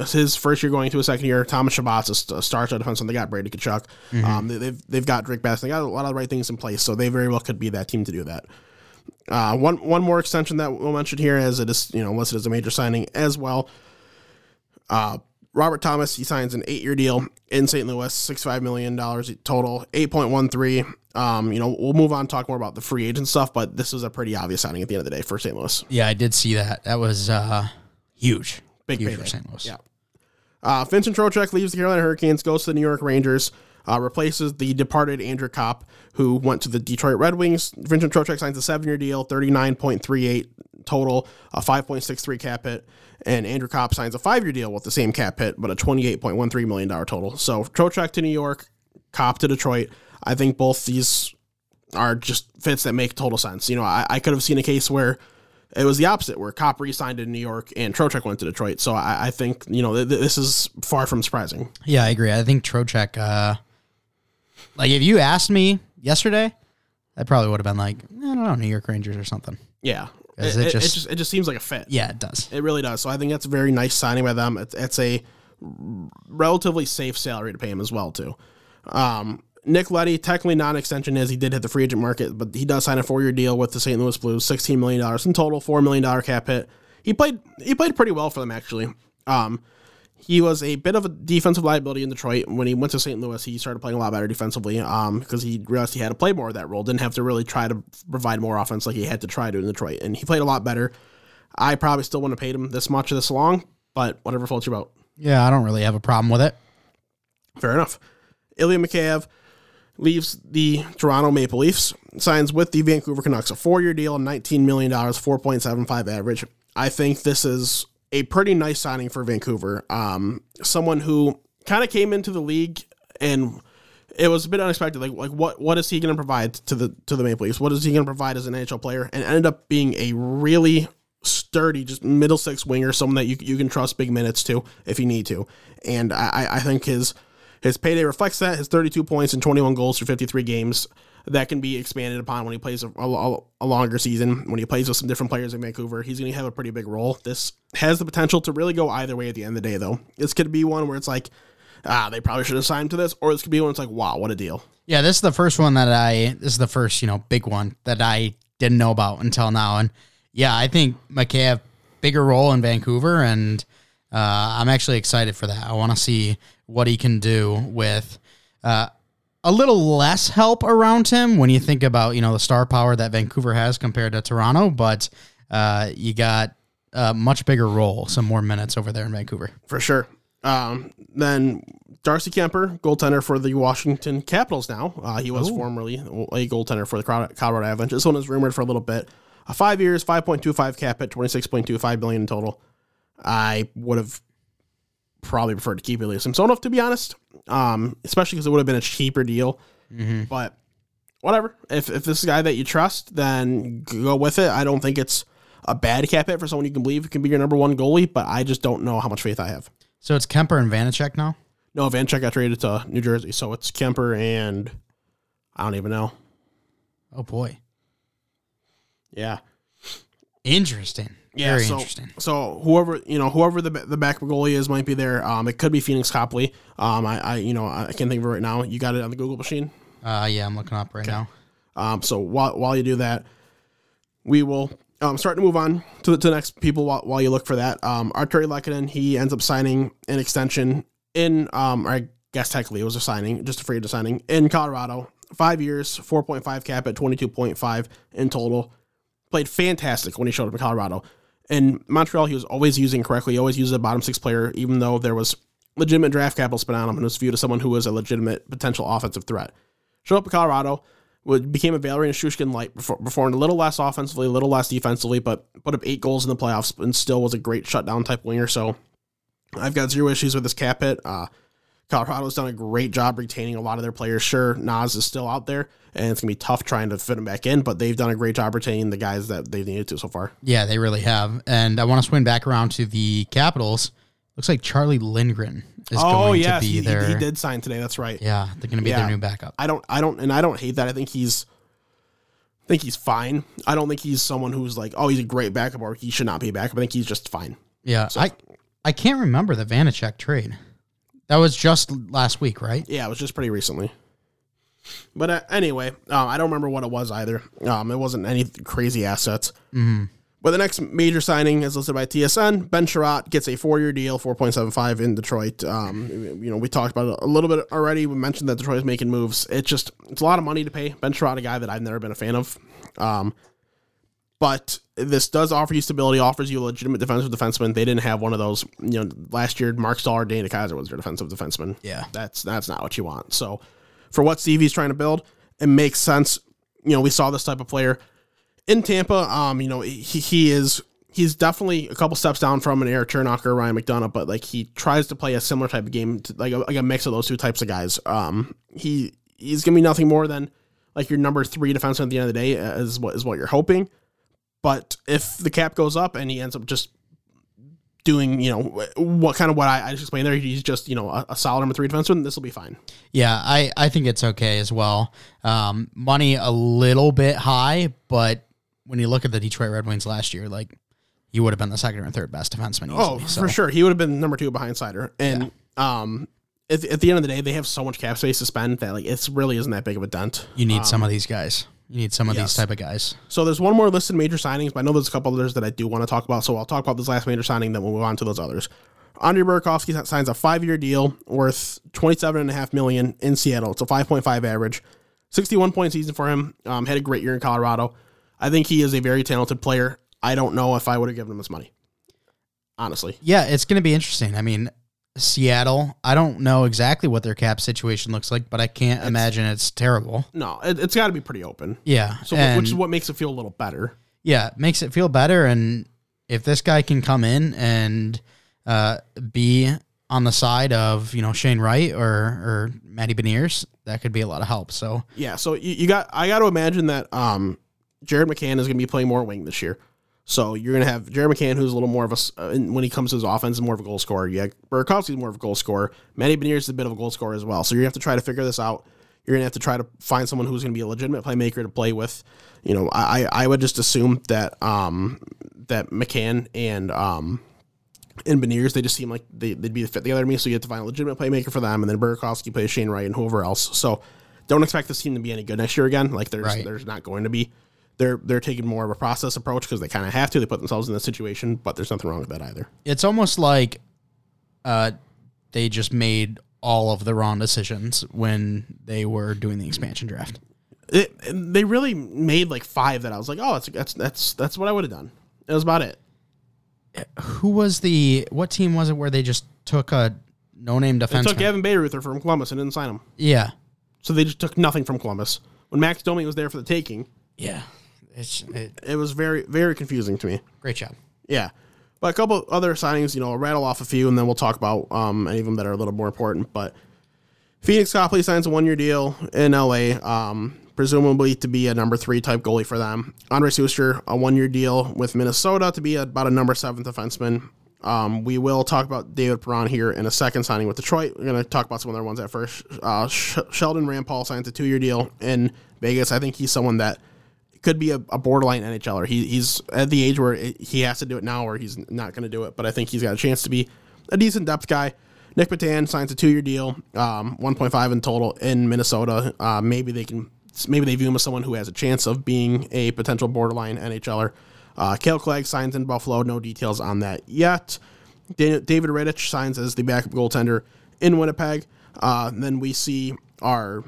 his first year going to a second year. Thomas Chabot's a st- a star star defenseman. They got Brady Tkachuk. Um, they, they've they've got Drake Bass. They got a lot of the right things in place. So they very well could be that team to do that. Uh, one one more extension that we'll mention here, as it is you know listed as a major signing as well. Uh, Robert Thomas, he signs an eight-year deal in St. Louis, sixty-five million dollars total, eight point one three. Um, you know, we'll move on and talk more about the free agent stuff, but this was a pretty obvious signing at the end of the day for St. Louis. Yeah, I did see that. That was uh, huge. Big huge payday. for St. Louis. Yeah. Uh, Vincent Trocheck leaves the Carolina Hurricanes, goes to the New York Rangers, uh, replaces the departed Andrew Copp, who went to the Detroit Red Wings. Vincent Trocheck signs a seven-year deal, thirty-nine point three eight total, a five point six three cap hit, and Andrew Copp signs a five-year deal with the same cap hit, but a twenty-eight point one three million dollar total. So Trocheck to New York, Copp to Detroit. I think both these are just fits that make total sense. You know, I, I could have seen a case where it was the opposite, where Copp re-signed in New York and Trocheck went to Detroit. So I, I think you know th- this is far from surprising. Yeah, I agree. I think Trocheck, uh, like if you asked me yesterday, I probably would have been like, I don't know, New York Rangers or something. Yeah, it, it it, just- it just it just seems like a fit. Yeah, it does. It really does. So I think that's a very nice signing by them. It's, it's a relatively safe salary to pay him as well too. Um, Nick Leddy, technically non-extension as he did hit the free agent market, but he does sign a four-year deal with the St. Louis Blues, sixteen million dollars in total, four million dollar cap hit. He played he played pretty well for them actually. Um, he was a bit of a defensive liability in Detroit. When he went to St. Louis, he started playing a lot better defensively um, because he realized he had to play more of that role. Didn't have to really try to provide more offense like he had to try to in Detroit. And he played a lot better. I probably still wouldn't have paid him this much this long, but whatever floats your boat. Yeah, I don't really have a problem with it. Fair enough. Ilya Mikheyev leaves the Toronto Maple Leafs, signs with the Vancouver Canucks, a four-year deal, $19 million, 4.75 average. I think this is a pretty nice signing for Vancouver. Um, someone who kind of came into the league and it was a bit unexpected. Like, like what what is he going to provide to the to the Maple Leafs? What is he going to provide as an NHL player? And ended up being a really sturdy, just middle six winger, someone that you you can trust big minutes to if you need to. And I I think his his payday reflects that. His 32 points and 21 goals through 53 games that can be expanded upon when he plays a, a, a longer season. When he plays with some different players in Vancouver, he's going to have a pretty big role. This has the potential to really go either way at the end of the day, though. This could be one where it's like, ah, they probably should have signed to this, or this could be one it's like, wow, what a deal. Yeah, this is the first one that I. This is the first you know big one that I didn't know about until now, and yeah, I think McKay bigger role in Vancouver, and uh, I'm actually excited for that. I want to see what he can do with uh, a little less help around him when you think about you know the star power that Vancouver has compared to Toronto, but uh, you got a much bigger role, some more minutes over there in Vancouver. for sure. Um, then Darcy Kuemper, goaltender for the Washington Capitals. Now uh, he was formerly a goaltender for the Colorado Colorado Avalanche. This one is rumored for a little bit. Uh, five years, five point two five cap at twenty six point two five billion in total. I would have probably prefer to keep Ilya Samsonov to be honest, um, especially because it would have been a cheaper deal. But whatever. If if this is a guy that you trust, then go with it. I don't think it's a bad cap hit for someone you can believe can be your number one goalie, but I just don't know how much faith I have. So it's Kuemper and Vanecek now. No, Vanecek got traded to New Jersey, so it's Kuemper and I don't even know. Oh boy. Yeah. Interesting. Yeah, Very so, interesting. So whoever you know, whoever the the back goalie is might be there. Um, it could be Pheonix Copley. Um, I, I you know I can't think of it right now. You got it on the Google machine. Uh, yeah, I'm looking up right now. Um, so while while you do that, we will um, start to move on to the, to the next people while, while you look for that. Um, Artturi Lehkonen, he ends up signing an extension in, um, I guess technically it was a signing, just a free agent signing in Colorado. Five years, 4.5 cap at 22.5 in total. Played fantastic when he showed up in Colorado. In Montreal, he was always using correctly. He always used a bottom six player, even though there was legitimate draft capital spent on him and was viewed as someone who was a legitimate potential offensive threat. Showed up in Colorado, would became a Valeri Nichushkin light, performed a little less offensively, a little less defensively, but put up eight goals in the playoffs and still was a great shutdown type winger. So I've got zero issues with this cap hit. Uh, Colorado's done a great job retaining a lot of their players. Sure, Nas is still out there, and it's gonna be tough trying to fit him back in, but they've done a great job retaining the guys that they needed to so far. Yeah, they really have. And I want to swing back around to the Capitals. Looks like Charlie Lindgren is oh going yes, to be he, their. he, he did sign today. That's right. Yeah, they're going to be Yeah. their new backup. I don't, I don't, and I don't hate that. I think he's, I think he's fine. I don't think he's someone who's like, oh, he's a great backup or he should not be a backup. I think he's just fine. Yeah, I I can't remember the Vanecek trade. That was just last week, right? Yeah, it was just pretty recently. But uh, anyway, um, I don't remember what it was either. Um, it wasn't any crazy assets. Mm-hmm. But the next major signing is listed by TSN. Ben Chiarot gets a four-year deal, four point seven five in Detroit. Um, you know, we talked about it a little bit already. We mentioned that Detroit is making moves. It's just it's a lot of money to pay Ben Chiarot, a guy that I've never been a fan of. Um, but this does offer you stability, offers you a legitimate defensive defenseman. They didn't have one of those. You know, last year Mark Staal or Danny DeKeyser was their defensive defenseman. Yeah. that's that's not what you want. So, for what Stevie's trying to build, it makes sense. You know, we saw this type of player in Tampa. Um, you know, he, he is he's definitely a couple steps down from an Erik Cernak or Ryan McDonagh, but like he tries to play a similar type of game, to, like a, like a mix of those two types of guys. Um, he he's gonna be nothing more than like your number three defenseman at the end of the day uh, is what is what you're hoping. But if the cap goes up and he ends up just doing, you know, what kind of what I, I just explained there, he's just, you know, a, a solid number three defenseman, this will be fine. Yeah, I, I think it's okay as well. Um, money a little bit high, but when you look at the Detroit Red Wings last year, like you would have been the second or third best defenseman. Easily, Oh, so. for sure. He would have been number two behind Seider. And um, at, at the end of the day, they have so much cap space to spend that like it's really isn't that big of a dent. You need some of these guys. You need some of yes. these type of guys. So there's one more listed major signings, but I know there's a couple others that I do want to talk about. So I'll talk about this last major signing, then we'll move on to those others. Andre Burakovsky signs a five-year deal worth twenty-seven and a half million in Seattle. It's a five point five average, sixty-one point season for him. Um, had a great year in Colorado. I think he is a very talented player. I don't know if I would have given him this money, honestly. Yeah, it's going to be interesting. I mean, Seattle, I don't know exactly what their cap situation looks like, but I can't imagine it's terrible. No, it, it's got to be pretty open. Yeah. So, and- which is what makes it feel a little better. yeah, makes it feel better. And if this guy can come in and uh, be on the side of you know Shane Wright or or Matty Beniers, that could be a lot of help. So Yeah, so you, you got I got to imagine that um, Jared McCann is going to be playing more wing this year. So you're going to have Jared McCann, who's a little more of a, uh, when he comes to his offense, is more of a goal scorer. Yeah, Burakovsky's more of a goal scorer. Matty Beniers is a bit of a goal scorer as well. So you're going to have to try to figure this out. You're going to have to try to find someone who's going to be a legitimate playmaker to play with. You know, I I would just assume that um that McCann and um and Beniers, they just seem like they, they'd be the fit together to me. So you have to find a legitimate playmaker for them, and then Burakovsky plays Shane Wright and whoever else. So don't expect this team to be any good next year again. Like there's Right. there's not going to be. They're they're taking more of a process approach because they kind of have to. They put themselves in this situation, but there's nothing wrong with that either. it's almost like uh, they just made all of the wrong decisions when they were doing the expansion draft. It, they really made like five that I was like, oh, that's that's that's that's what I would have done. That was about it. Who was the what team was it where they just took a no name defense? They took? Gavin Bayreuther from Columbus and didn't sign him, yeah, so they just took nothing from Columbus. When Max Domi was there for the taking, yeah. It's it, it was very very confusing to me. great job. Yeah. But a couple other signings, you know, I'll rattle off a few and then we'll talk about um, any of them that are a little more important. But Pheonix Copley signs a one year deal in LA, um, presumably to be a number three type goalie for them. Andrej Sustr, a one year deal with Minnesota to be about a number seven defenseman. Um, we will talk about David Perron here in a second signing with Detroit. We're going to talk about some other ones at first. Uh, Sh- Sheldon Rempal signs a two year deal in Vegas. I think he's someone that could be a, a borderline NHLer. He, he's at the age where it, he has to do it now, or he's not going to do it. But I think he's got a chance to be a decent depth guy. Nic Petan signs a two-year deal, um, 1.5 in total in Minnesota. Uh, maybe they can, maybe they view him as someone who has a chance of being a potential borderline NHLer. Uh, Kale Clague signs in Buffalo. No details on that yet. David Rittich signs as the backup goaltender in Winnipeg. Uh, then we see our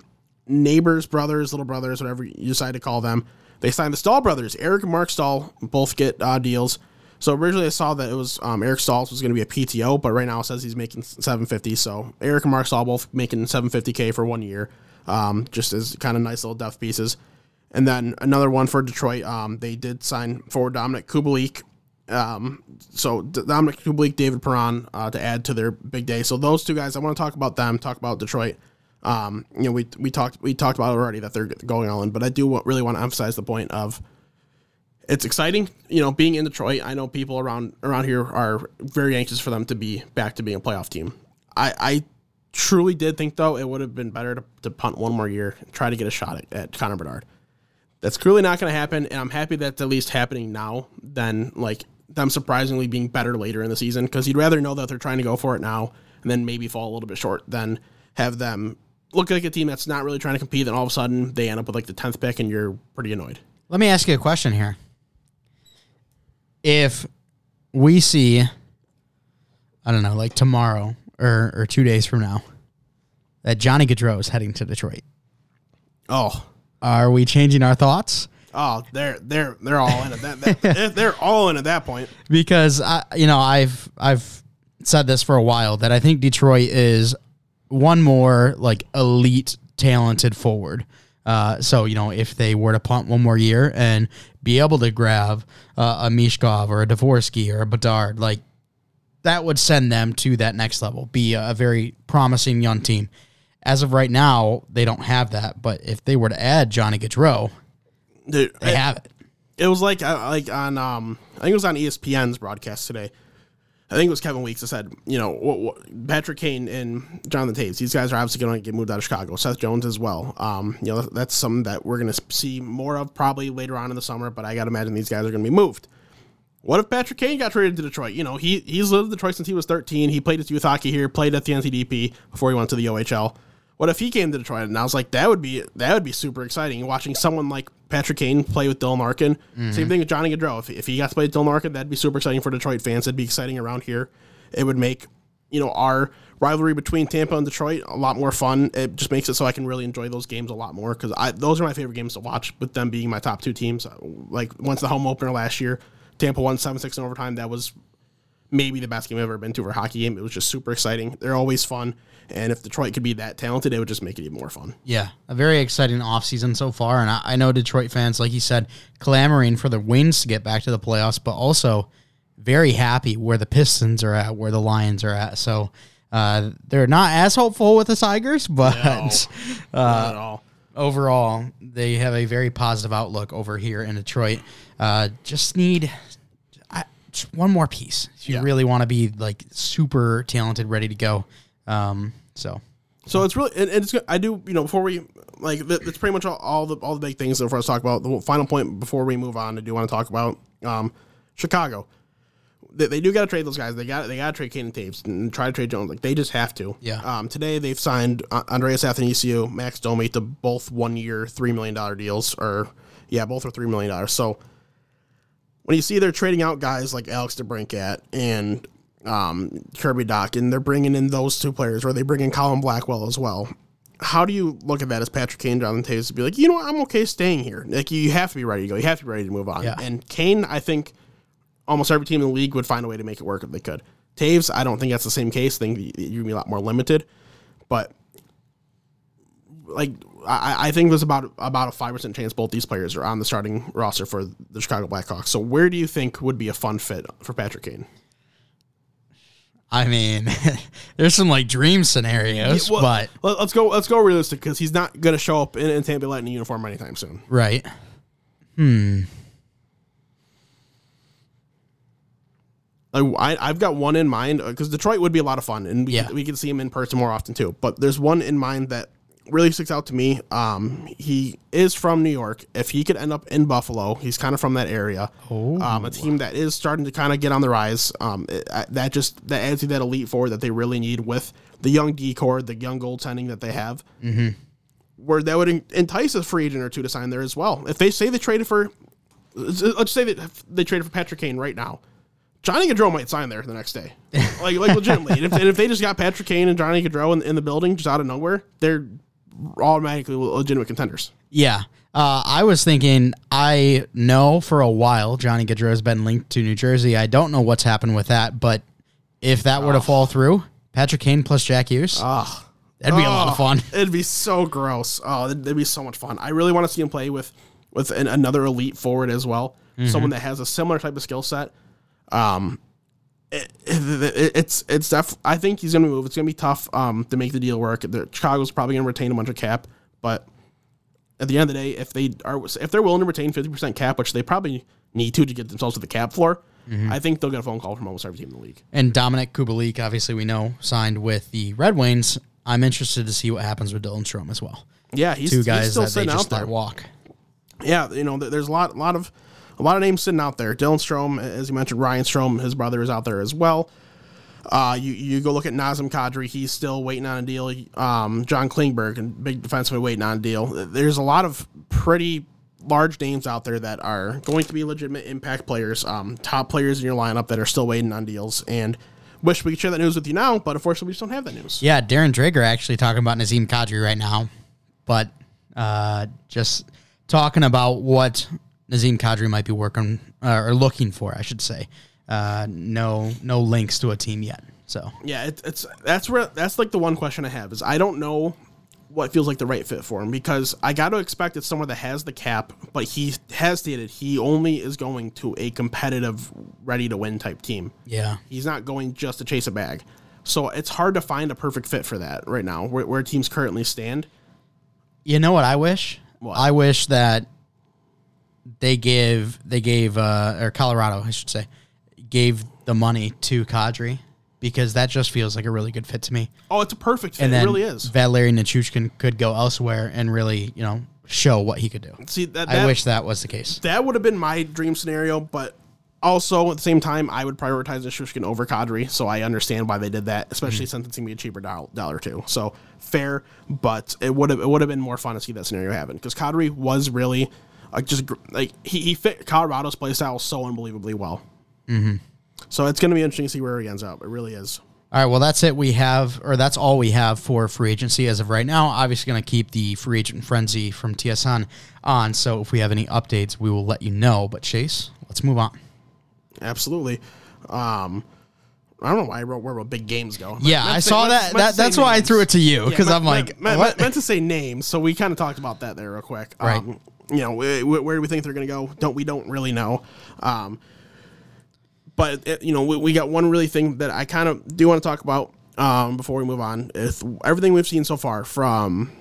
neighbors, brothers, little brothers, whatever you decide to call them. They signed the Staal brothers. Eric and Mark Staal both get uh, deals. So originally I saw that it was um, Eric Staal was going to be a PTO, but right now it says he's making 750. So Eric and Mark Staal both making 750k for one year, um, just as kind of nice little depth pieces. And then another one for Detroit. Um, they did sign forward Dominik Kubalik. Um, so Dominik Kubalik, David Perron uh, to add to their big day. So those two guys, I want to talk about them. Talk about Detroit. Um, you know, we we talked we talked about it already that they're going all in, but I do really want to emphasize the point of it's exciting. You know, being in Detroit, I know people around around here are very anxious for them to be back to being a playoff team. I, I truly did think though it would have been better to, to punt one more year and try to get a shot at, at Connor Bedard. That's clearly not going to happen, and I'm happy that's at least happening now than like them surprisingly being better later in the season because you'd rather know that they're trying to go for it now and then maybe fall a little bit short than have them look like a team that's not really trying to compete. Then all of a sudden they end up with like the tenth pick, and you're pretty annoyed. Let me ask you a question here. If we see, I don't know, like tomorrow or or two days from now, that Johnny Gaudreau is heading to Detroit, Oh, are we changing our thoughts? oh, they're they're they're all in at that. that they're all in at that point. because I, you know, I've I've said this for a while that I think Detroit is one more like elite talented forward. Uh, so you know, if they were to punt one more year and be able to grab uh, a Michkov or a Dvorsky or a Bedard, like that would send them to that next level. Be a, a very promising young team. As of right now, they don't have that. But if they were to add Johnny Gaudreau, Dude, they it, have it. it was like uh, like on um I think it was on ESPN's broadcast today. I think it was Kevin Weeks that said, you know, what, what, Patrick Kane and Jonathan Toews, these guys are obviously going to get moved out of Chicago. Seth Jones as well. Um, you know, that's something that we're going to see more of probably later on in the summer, but I got to imagine these guys are going to be moved. What if Patrick Kane got traded to Detroit? You know, he he's lived in Detroit since he was 13. He played his youth hockey here, played at the NTDP before he went to the OHL. What if he came to Detroit? And I was like, that would be that would be super exciting. Watching someone like Patrick Kane play with Dylan Larkin. Mm-hmm. Same thing with Johnny Gaudreau. If, if he got to play with Dylan Larkin, that'd be super exciting for Detroit fans. It'd be exciting around here. It would make you know our rivalry between Tampa and Detroit a lot more fun. It just makes it so I can really enjoy those games a lot more because those are my favorite games to watch. With them being my top two teams, like once the home opener last year, Tampa won seven six in overtime. That was maybe the best game I've ever been to for a hockey game. It was just super exciting. They're always fun. And if Detroit could be that talented, it would just make it even more fun. Yeah, a very exciting offseason so far. And I, I know Detroit fans, like you said, clamoring for the Wings to get back to the playoffs, but also very happy where the Pistons are at, where the Lions are at. So uh, they're not as hopeful with the Tigers, but at all. overall, they have a very positive outlook over here in Detroit. Uh, just need just one more piece. If you Yeah. really want to be like super talented, ready to go. Um, so So it's really, and, and it's good. I do, you know, before we like, that, that's pretty much all, all the all the big things that for us to talk about. The final point before we move on, I do want to talk about um, Chicago. They, they do got to trade those guys. They got they got to trade Kane and Toews and try to trade Jones. Like they just have to. Yeah. Um, today they've signed Andreas Athanasiou, Max Domi to both one year, three million dollar deals, or yeah, both are three million dollars. So when you see they're trading out guys like Alex DeBrincat and um, Kirby Dach, and they're bringing in those two players, or they bring in Colin Blackwell as well. How do you look at that as Patrick Kane, Jonathan Toews, to be like, you know what, I'm okay staying here. Like you have to be ready to go. You have to be ready to move on. Yeah. And Kane, I think almost every team in the league would find a way to make it work if they could. Toews, I don't think that's the same case. I think you'd be a lot more limited. But like I, I think there's about about a five percent chance both these players are on the starting roster for the Chicago Blackhawks. So where do you think would be a fun fit for Patrick Kane? I mean, there's some like dream scenarios, Well, but let- let's go let's go realistic because he's not going to show up in, in Tampa Bay Lightning uniform anytime soon. right. Hmm. I, I've got one in mind because Detroit would be a lot of fun, and we, Yeah. could, we could see him in person more often too. But there's one in mind that really sticks out to me. Um, he is from New York. If he could end up in Buffalo, he's kind of from that area. Oh. Um, a team that is starting to kind of get on the rise. Um, it, that just that adds to that elite four that they really need with the young decor, the young goaltending that they have. Mm-hmm. Where that would entice a free agent or two to sign there as well. If they say they traded for, let's say that they traded for Patrick Kane right now. Johnny Gaudreau might sign there the next day, like like legitimately. and, if, and if they just got Patrick Kane and Johnny Gaudreau in, in the building just out of nowhere, they're automatically legitimate contenders. Yeah. Uh, I was thinking, I know for a while Johnny Gaudreau has been linked to New Jersey. I don't know what's happened with that, but if that were to fall through, Patrick Kane plus Jack Hughes, Oh, that'd be a lot of fun. it'd be so gross. Oh, it'd, it'd be so much fun. I really want to see him play with with an, another elite forward as well, someone that has a similar type of skill set. Um, it, it, it's it's def- I think he's gonna move. It's gonna be tough um to make the deal work. The, Chicago's probably gonna retain a bunch of cap, but at the end of the day, if they are if they're willing to retain fifty percent cap, which they probably need to to get themselves to the cap floor, I think they'll get a phone call from almost every team in the league. And Dominik Kubalik, obviously we know, signed with the Red Wings. I'm interested to see what happens with Dylan Strome as well. Yeah, he's Two he's guys still that they just let walk. yeah, you know, there's a lot, lot of, a lot of names sitting out there. Dylan Strome, as you mentioned, Ryan Strome, his brother is out there as well. Uh, you you go look at Nazem Kadri, he's still waiting on a deal. Um, John Klingberg, and big defenseman, waiting on a deal. There's a lot of pretty large names out there that are going to be legitimate impact players, um, top players in your lineup that are still waiting on deals. And wish we could share that news with you now, but unfortunately, we just don't have that news. Yeah, Darren Dreger actually talking about Nazem Kadri right now, but uh, just talking about what Nazem Kadri might be working uh, or looking for, I should say. Uh, no, no links to a team yet. So Yeah, it, it's that's where that's like the one question I have is I don't know what feels like the right fit for him because I got to expect it's somewhere that has the cap, but he has stated he only is going to a competitive, ready to win type team. yeah, He's not going just to chase a bag. So it's hard to find a perfect fit for that right now, where, where teams currently stand. you know what I wish? What? I wish that they give they gave uh, or Colorado, I should say, gave the money to Kadri because that just feels like a really good fit to me. Oh, it's a perfect fit. And it really is. Valeri Nichushkin could go elsewhere and really, you know, show what he could do. See that, I wish that was the case. that would have been my dream scenario, but also at the same time, I would prioritize Nichushkin over Kadri, so I understand why they did that, especially since it's gonna be a cheaper dollar, dollar too. So fair, but it would have it would have been more fun to see that scenario happen because Kadri was really like just like he, he fit Colorado's play style so unbelievably well. Mm-hmm. So it's gonna be interesting to see where he ends up. It really is. All right, well, that's it. We have, or that's all we have for free agency as of right now. Obviously, going to keep the free agent frenzy from TSN on. So if we have any updates, we will let you know. But Chase, let's move on. Absolutely. Um, I don't know why I wrote where will big games go. Yeah, I to saw meant- that. meant that to say that's why I threw it to you because meant- I'm like, meant, meant, what? meant to say names, so we kind of talked about that there real quick. Right. You know, wh- wh- where do we think they're going to go? Don't we don't really know. Um, but it, you know, we, we got one really thing that I kind of do want to talk about um, before we move on. Is everything we've seen so far from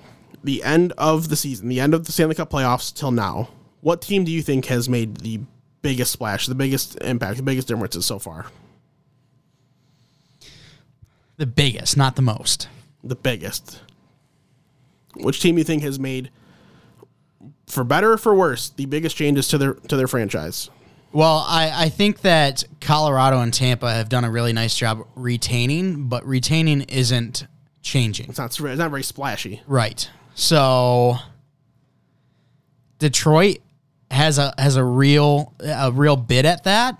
the end of the season, the end of the Stanley Cup playoffs till now. What team do you think has made the biggest splash, the biggest impact, the biggest differences so far? the biggest, not the most. the biggest. Which team you think has made, for better or for worse, the biggest changes to their to their franchise? Well, I, I think that Colorado and Tampa have done a really nice job retaining, but retaining isn't changing. It's not it's not very splashy. Right. So Detroit has a has a real a real bit at that.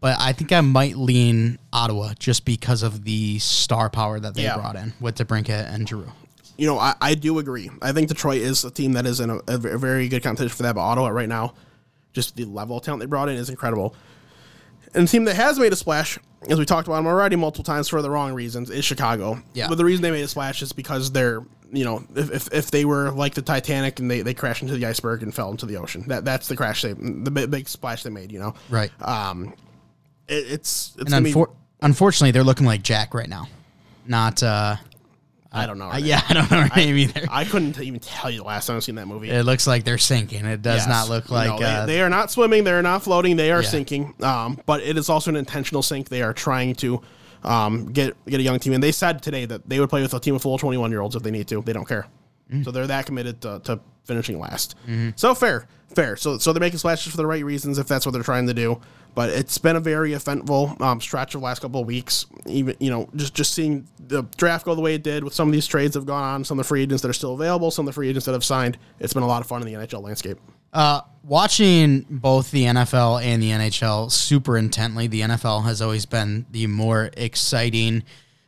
But I think I might lean Ottawa just because of the star power that they Yeah. brought in with DeBrincat and Giroux. You know, I, I do agree. I think Detroit is a team that is in a, a very good competition for that. But Ottawa right now, just the level of talent they brought in is incredible. And the team that has made a splash, as we talked about them already multiple times for the wrong reasons, is Chicago. Yeah. But the reason they made a splash is because they're, you know, if, if, if they were like the Titanic and they, they crashed into the iceberg and fell into the ocean, that that's the crash they, the big, big splash they made. You know. Right. Um, it, it's it's and gonna be- unfortunately, they're looking like Jack right now. Not, uh, I don't know. uh, yeah, I don't know her name either. I couldn't even tell you the last time I've seen that movie. it looks like they're sinking. It does Yes. not look like. No, they, uh, they are not swimming. They are not floating. They are Yeah. sinking. Um, but it is also an intentional sink. They are trying to um, get get a young team. And they said today that they would play with a team of full 21 year olds if they need to. They don't care. So they're that committed to, to finishing last. So fair, fair. So so they're making splashes for the right reasons if that's what they're trying to do. But it's been a very eventful um, stretch of last couple of weeks. Even you know just just seeing the draft go the way it did with some of these trades have gone on, some of the free agents that are still available, some of the free agents that have signed. It's been a lot of fun in the NHL landscape. Uh, watching both the NFL and the NHL super intently, the NFL has always been the more exciting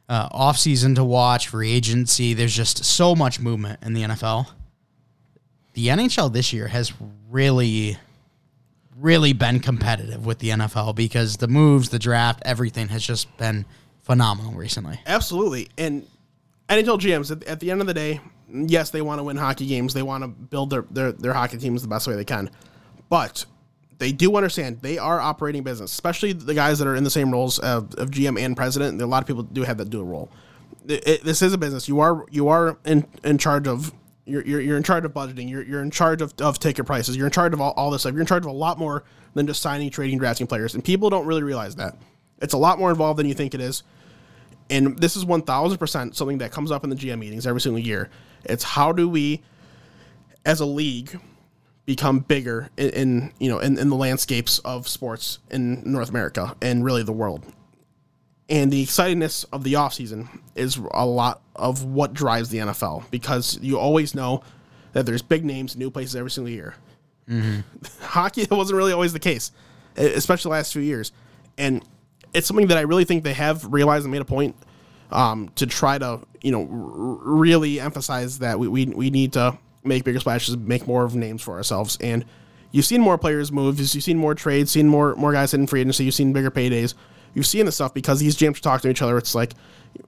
uh, offseason to watch, free agency. There's just so much movement in the NFL. The NHL this year has really, really been competitive with the NFL because the moves, the draft, everything has just been phenomenal recently. Absolutely. And NHL GMs, at, at the end of the day, yes, they want to win hockey games. They want to build their, their, their hockey teams the best way they can. But they do understand they are operating business, especially the guys that are in the same roles of, of GM and president. A lot of people do have that dual role. It- it- this is a business. You are you are in, in charge of you're, you're, you're in charge of budgeting. You're, you're in charge of, of ticket prices. You're in charge of all, all this stuff. You're in charge of a lot more than just signing, trading, drafting players. And people don't really realize that. It's a lot more involved than you think it is. And this is 1000% something that comes up in the GM meetings every single year. It's how do we, as a league, become bigger in, in you know in, in the landscapes of sports in North America and really the world. And the excitingness of the offseason is a lot of what drives the NFL because you always know that there's big names, new places every single year. Hockey it wasn't really always the case, especially the last few years. And it's something that I really think they have realized and made a point um, to try to, you know, r- really emphasize that we, we, we need to make bigger splashes, make more of names for ourselves. And you've seen more players move, you've seen more trades, seen more more guys hitting free agency, you've seen bigger paydays. You've seen this stuff because these GMs talk to each other. It's like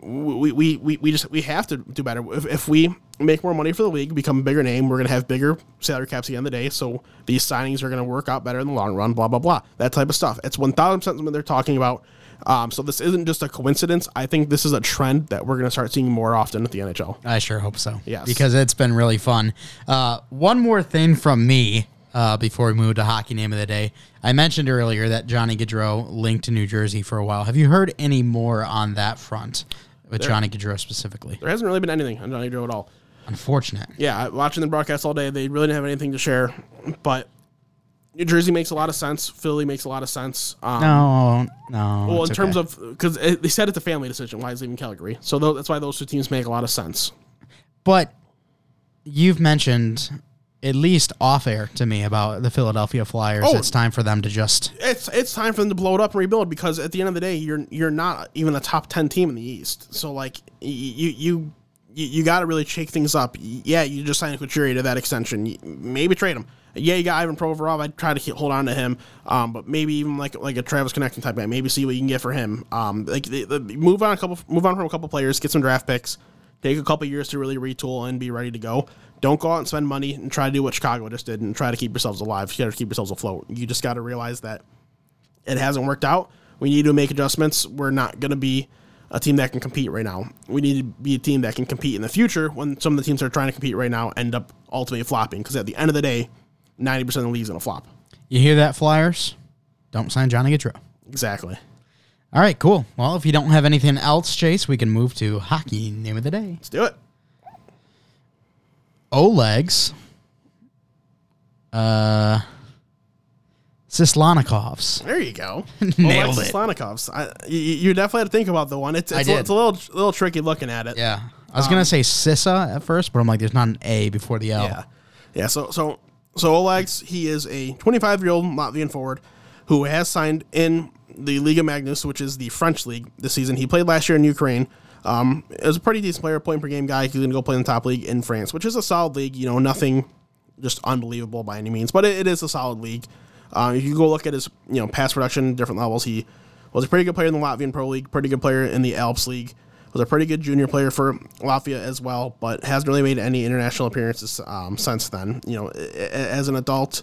we, we, we, we just we have to do better. If, if we make more money for the league, become a bigger name, we're gonna have bigger salary caps at the end of the day. So these signings are gonna work out better in the long run. Blah blah blah. That type of stuff. It's one thousand percent something they're talking about. Um, so this isn't just a coincidence. I think this is a trend that we're gonna start seeing more often at the NHL. I sure hope so. Yes. Because it's been really fun. Uh, one more thing from me uh, before we move to hockey name of the day. I mentioned earlier that Johnny Gaudreau linked to New Jersey for a while. Have you heard any more on that front with Johnny Gaudreau specifically? There hasn't really been anything on Johnny Gaudreau at all. Unfortunate. yeah, watching the broadcast all day, they really didn't have anything to share. But New Jersey makes a lot of sense. Philly makes a lot of sense. Um, No, no. well, in terms okay. of because they said it's a family decision why he's leaving Calgary, so tho- that's why those two teams make a lot of sense. But you've mentioned at least off air to me about the Philadelphia Flyers. Oh. It's time for them to just It's it's time for them to blow it up and rebuild because at the end of the day, you're you're not even a top ten team in the East. So like you you you, you got to really shake things up. Yeah, you just signed Couturier to that extension. Maybe trade him. Yeah, you got Ivan Provorov. I'd try to keep, hold on to him. Um, but maybe even like like a Travis Konecny type guy. Maybe see what you can get for him. Um, like the, the, move on a couple move on from a couple players. Get some draft picks. Take a couple years to really retool and be ready to go. Don't go out and spend money and try to do what Chicago just did and try to keep yourselves alive. You got to keep yourselves afloat. You just got to realize that it hasn't worked out. We need to make adjustments. We're not going to be a team that can compete right now. We need to be a team that can compete in the future when some of the teams that are trying to compete right now end up ultimately flopping. Because at the end of the day, 90% of the league's to flop. you hear that Flyers. Don't sign Johnny Gaudreau. Exactly. All right, cool. Well, if you don't have anything else, Chase, we can move to hockey name of the day. Let's do it. Oleg's uh Sislanikovs. There you go. Nailed Alexis it. Slanikovs. I, you, you definitely had to think about the one. It's, it's, a, did. it's a little little tricky looking at it. Yeah. I was gonna say Sissa at first, but I'm like, there's not an A before the L. Yeah, yeah. So so so Oleg's he is a 25 year old Latvian forward who has signed in the Ligue Magnus, which is the French league this season. He played last year in Ukraine. Um, is a pretty decent player, point per game guy. He's going to go play in the top league in France, which is a solid league. You know, nothing just unbelievable by any means, but it, it is a solid league. Uh, if you go look at his you know pass production, different levels, he was a pretty good player in the Latvian Pro League, pretty good player in the Alps League. Was a pretty good junior player for Latvia as well, but hasn't really made any international appearances um, since then. You know, as an adult,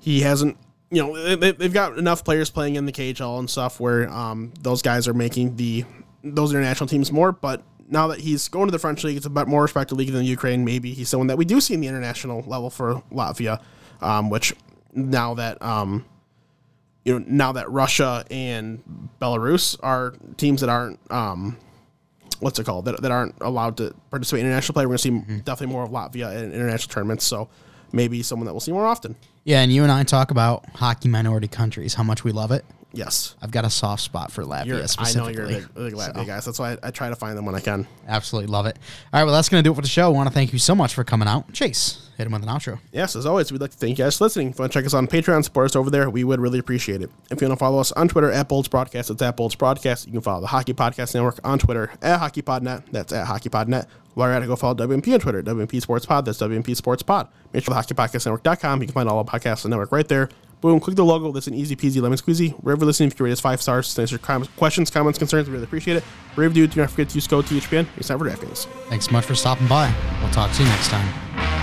he hasn't. You know, they- they've got enough players playing in the KHL and stuff where um, those guys are making the those international teams more. But now that he's going to the French league, it's a bit more respected league than Ukraine. Maybe he's someone that we do see in the international level for Latvia, um, which now that um, you know, now that Russia and Belarus are teams that aren't, um, what's it called, that, that aren't allowed to participate in international play, we're going to see Mm-hmm. definitely more of Latvia in international tournaments. So maybe someone that we'll see more often. Yeah, and you and I talk about hockey minority countries, how much we love it. Yes. I've got a soft spot for Latvia You're, I know specifically. you're a big, big Latvia So, guy. So that's why I, I try to find them when I can. Absolutely love it. All right, well, that's going to do it for the show. I want to thank you so much for coming out. Chase, hit him with an outro. Yes, as always, we'd like to thank you guys for listening. If you want to check us on Patreon, support us over there, we would really appreciate it. If you want to follow us on Twitter at Bolts Broadcast, it's at Bolts Broadcast. You can follow the Hockey Podcast Network on Twitter at HockeyPodNet. That's at HockeyPodNet. While you're at it, go follow WNP on Twitter, WNP Sports Pod. That's WNP Sports Pod. Make sure the HockeyPodcastNetwork.com. You can find all the podcasts on the network right there. Boom, click the logo. That's an easy peasy lemon squeezy. Wherever listening, if you can rate us five stars, answer com- questions, comments, concerns, we really appreciate it. Rave dude, do not forget to use code THPN. It's time for DraftKings. Thanks so much for stopping by. We'll talk to you next time.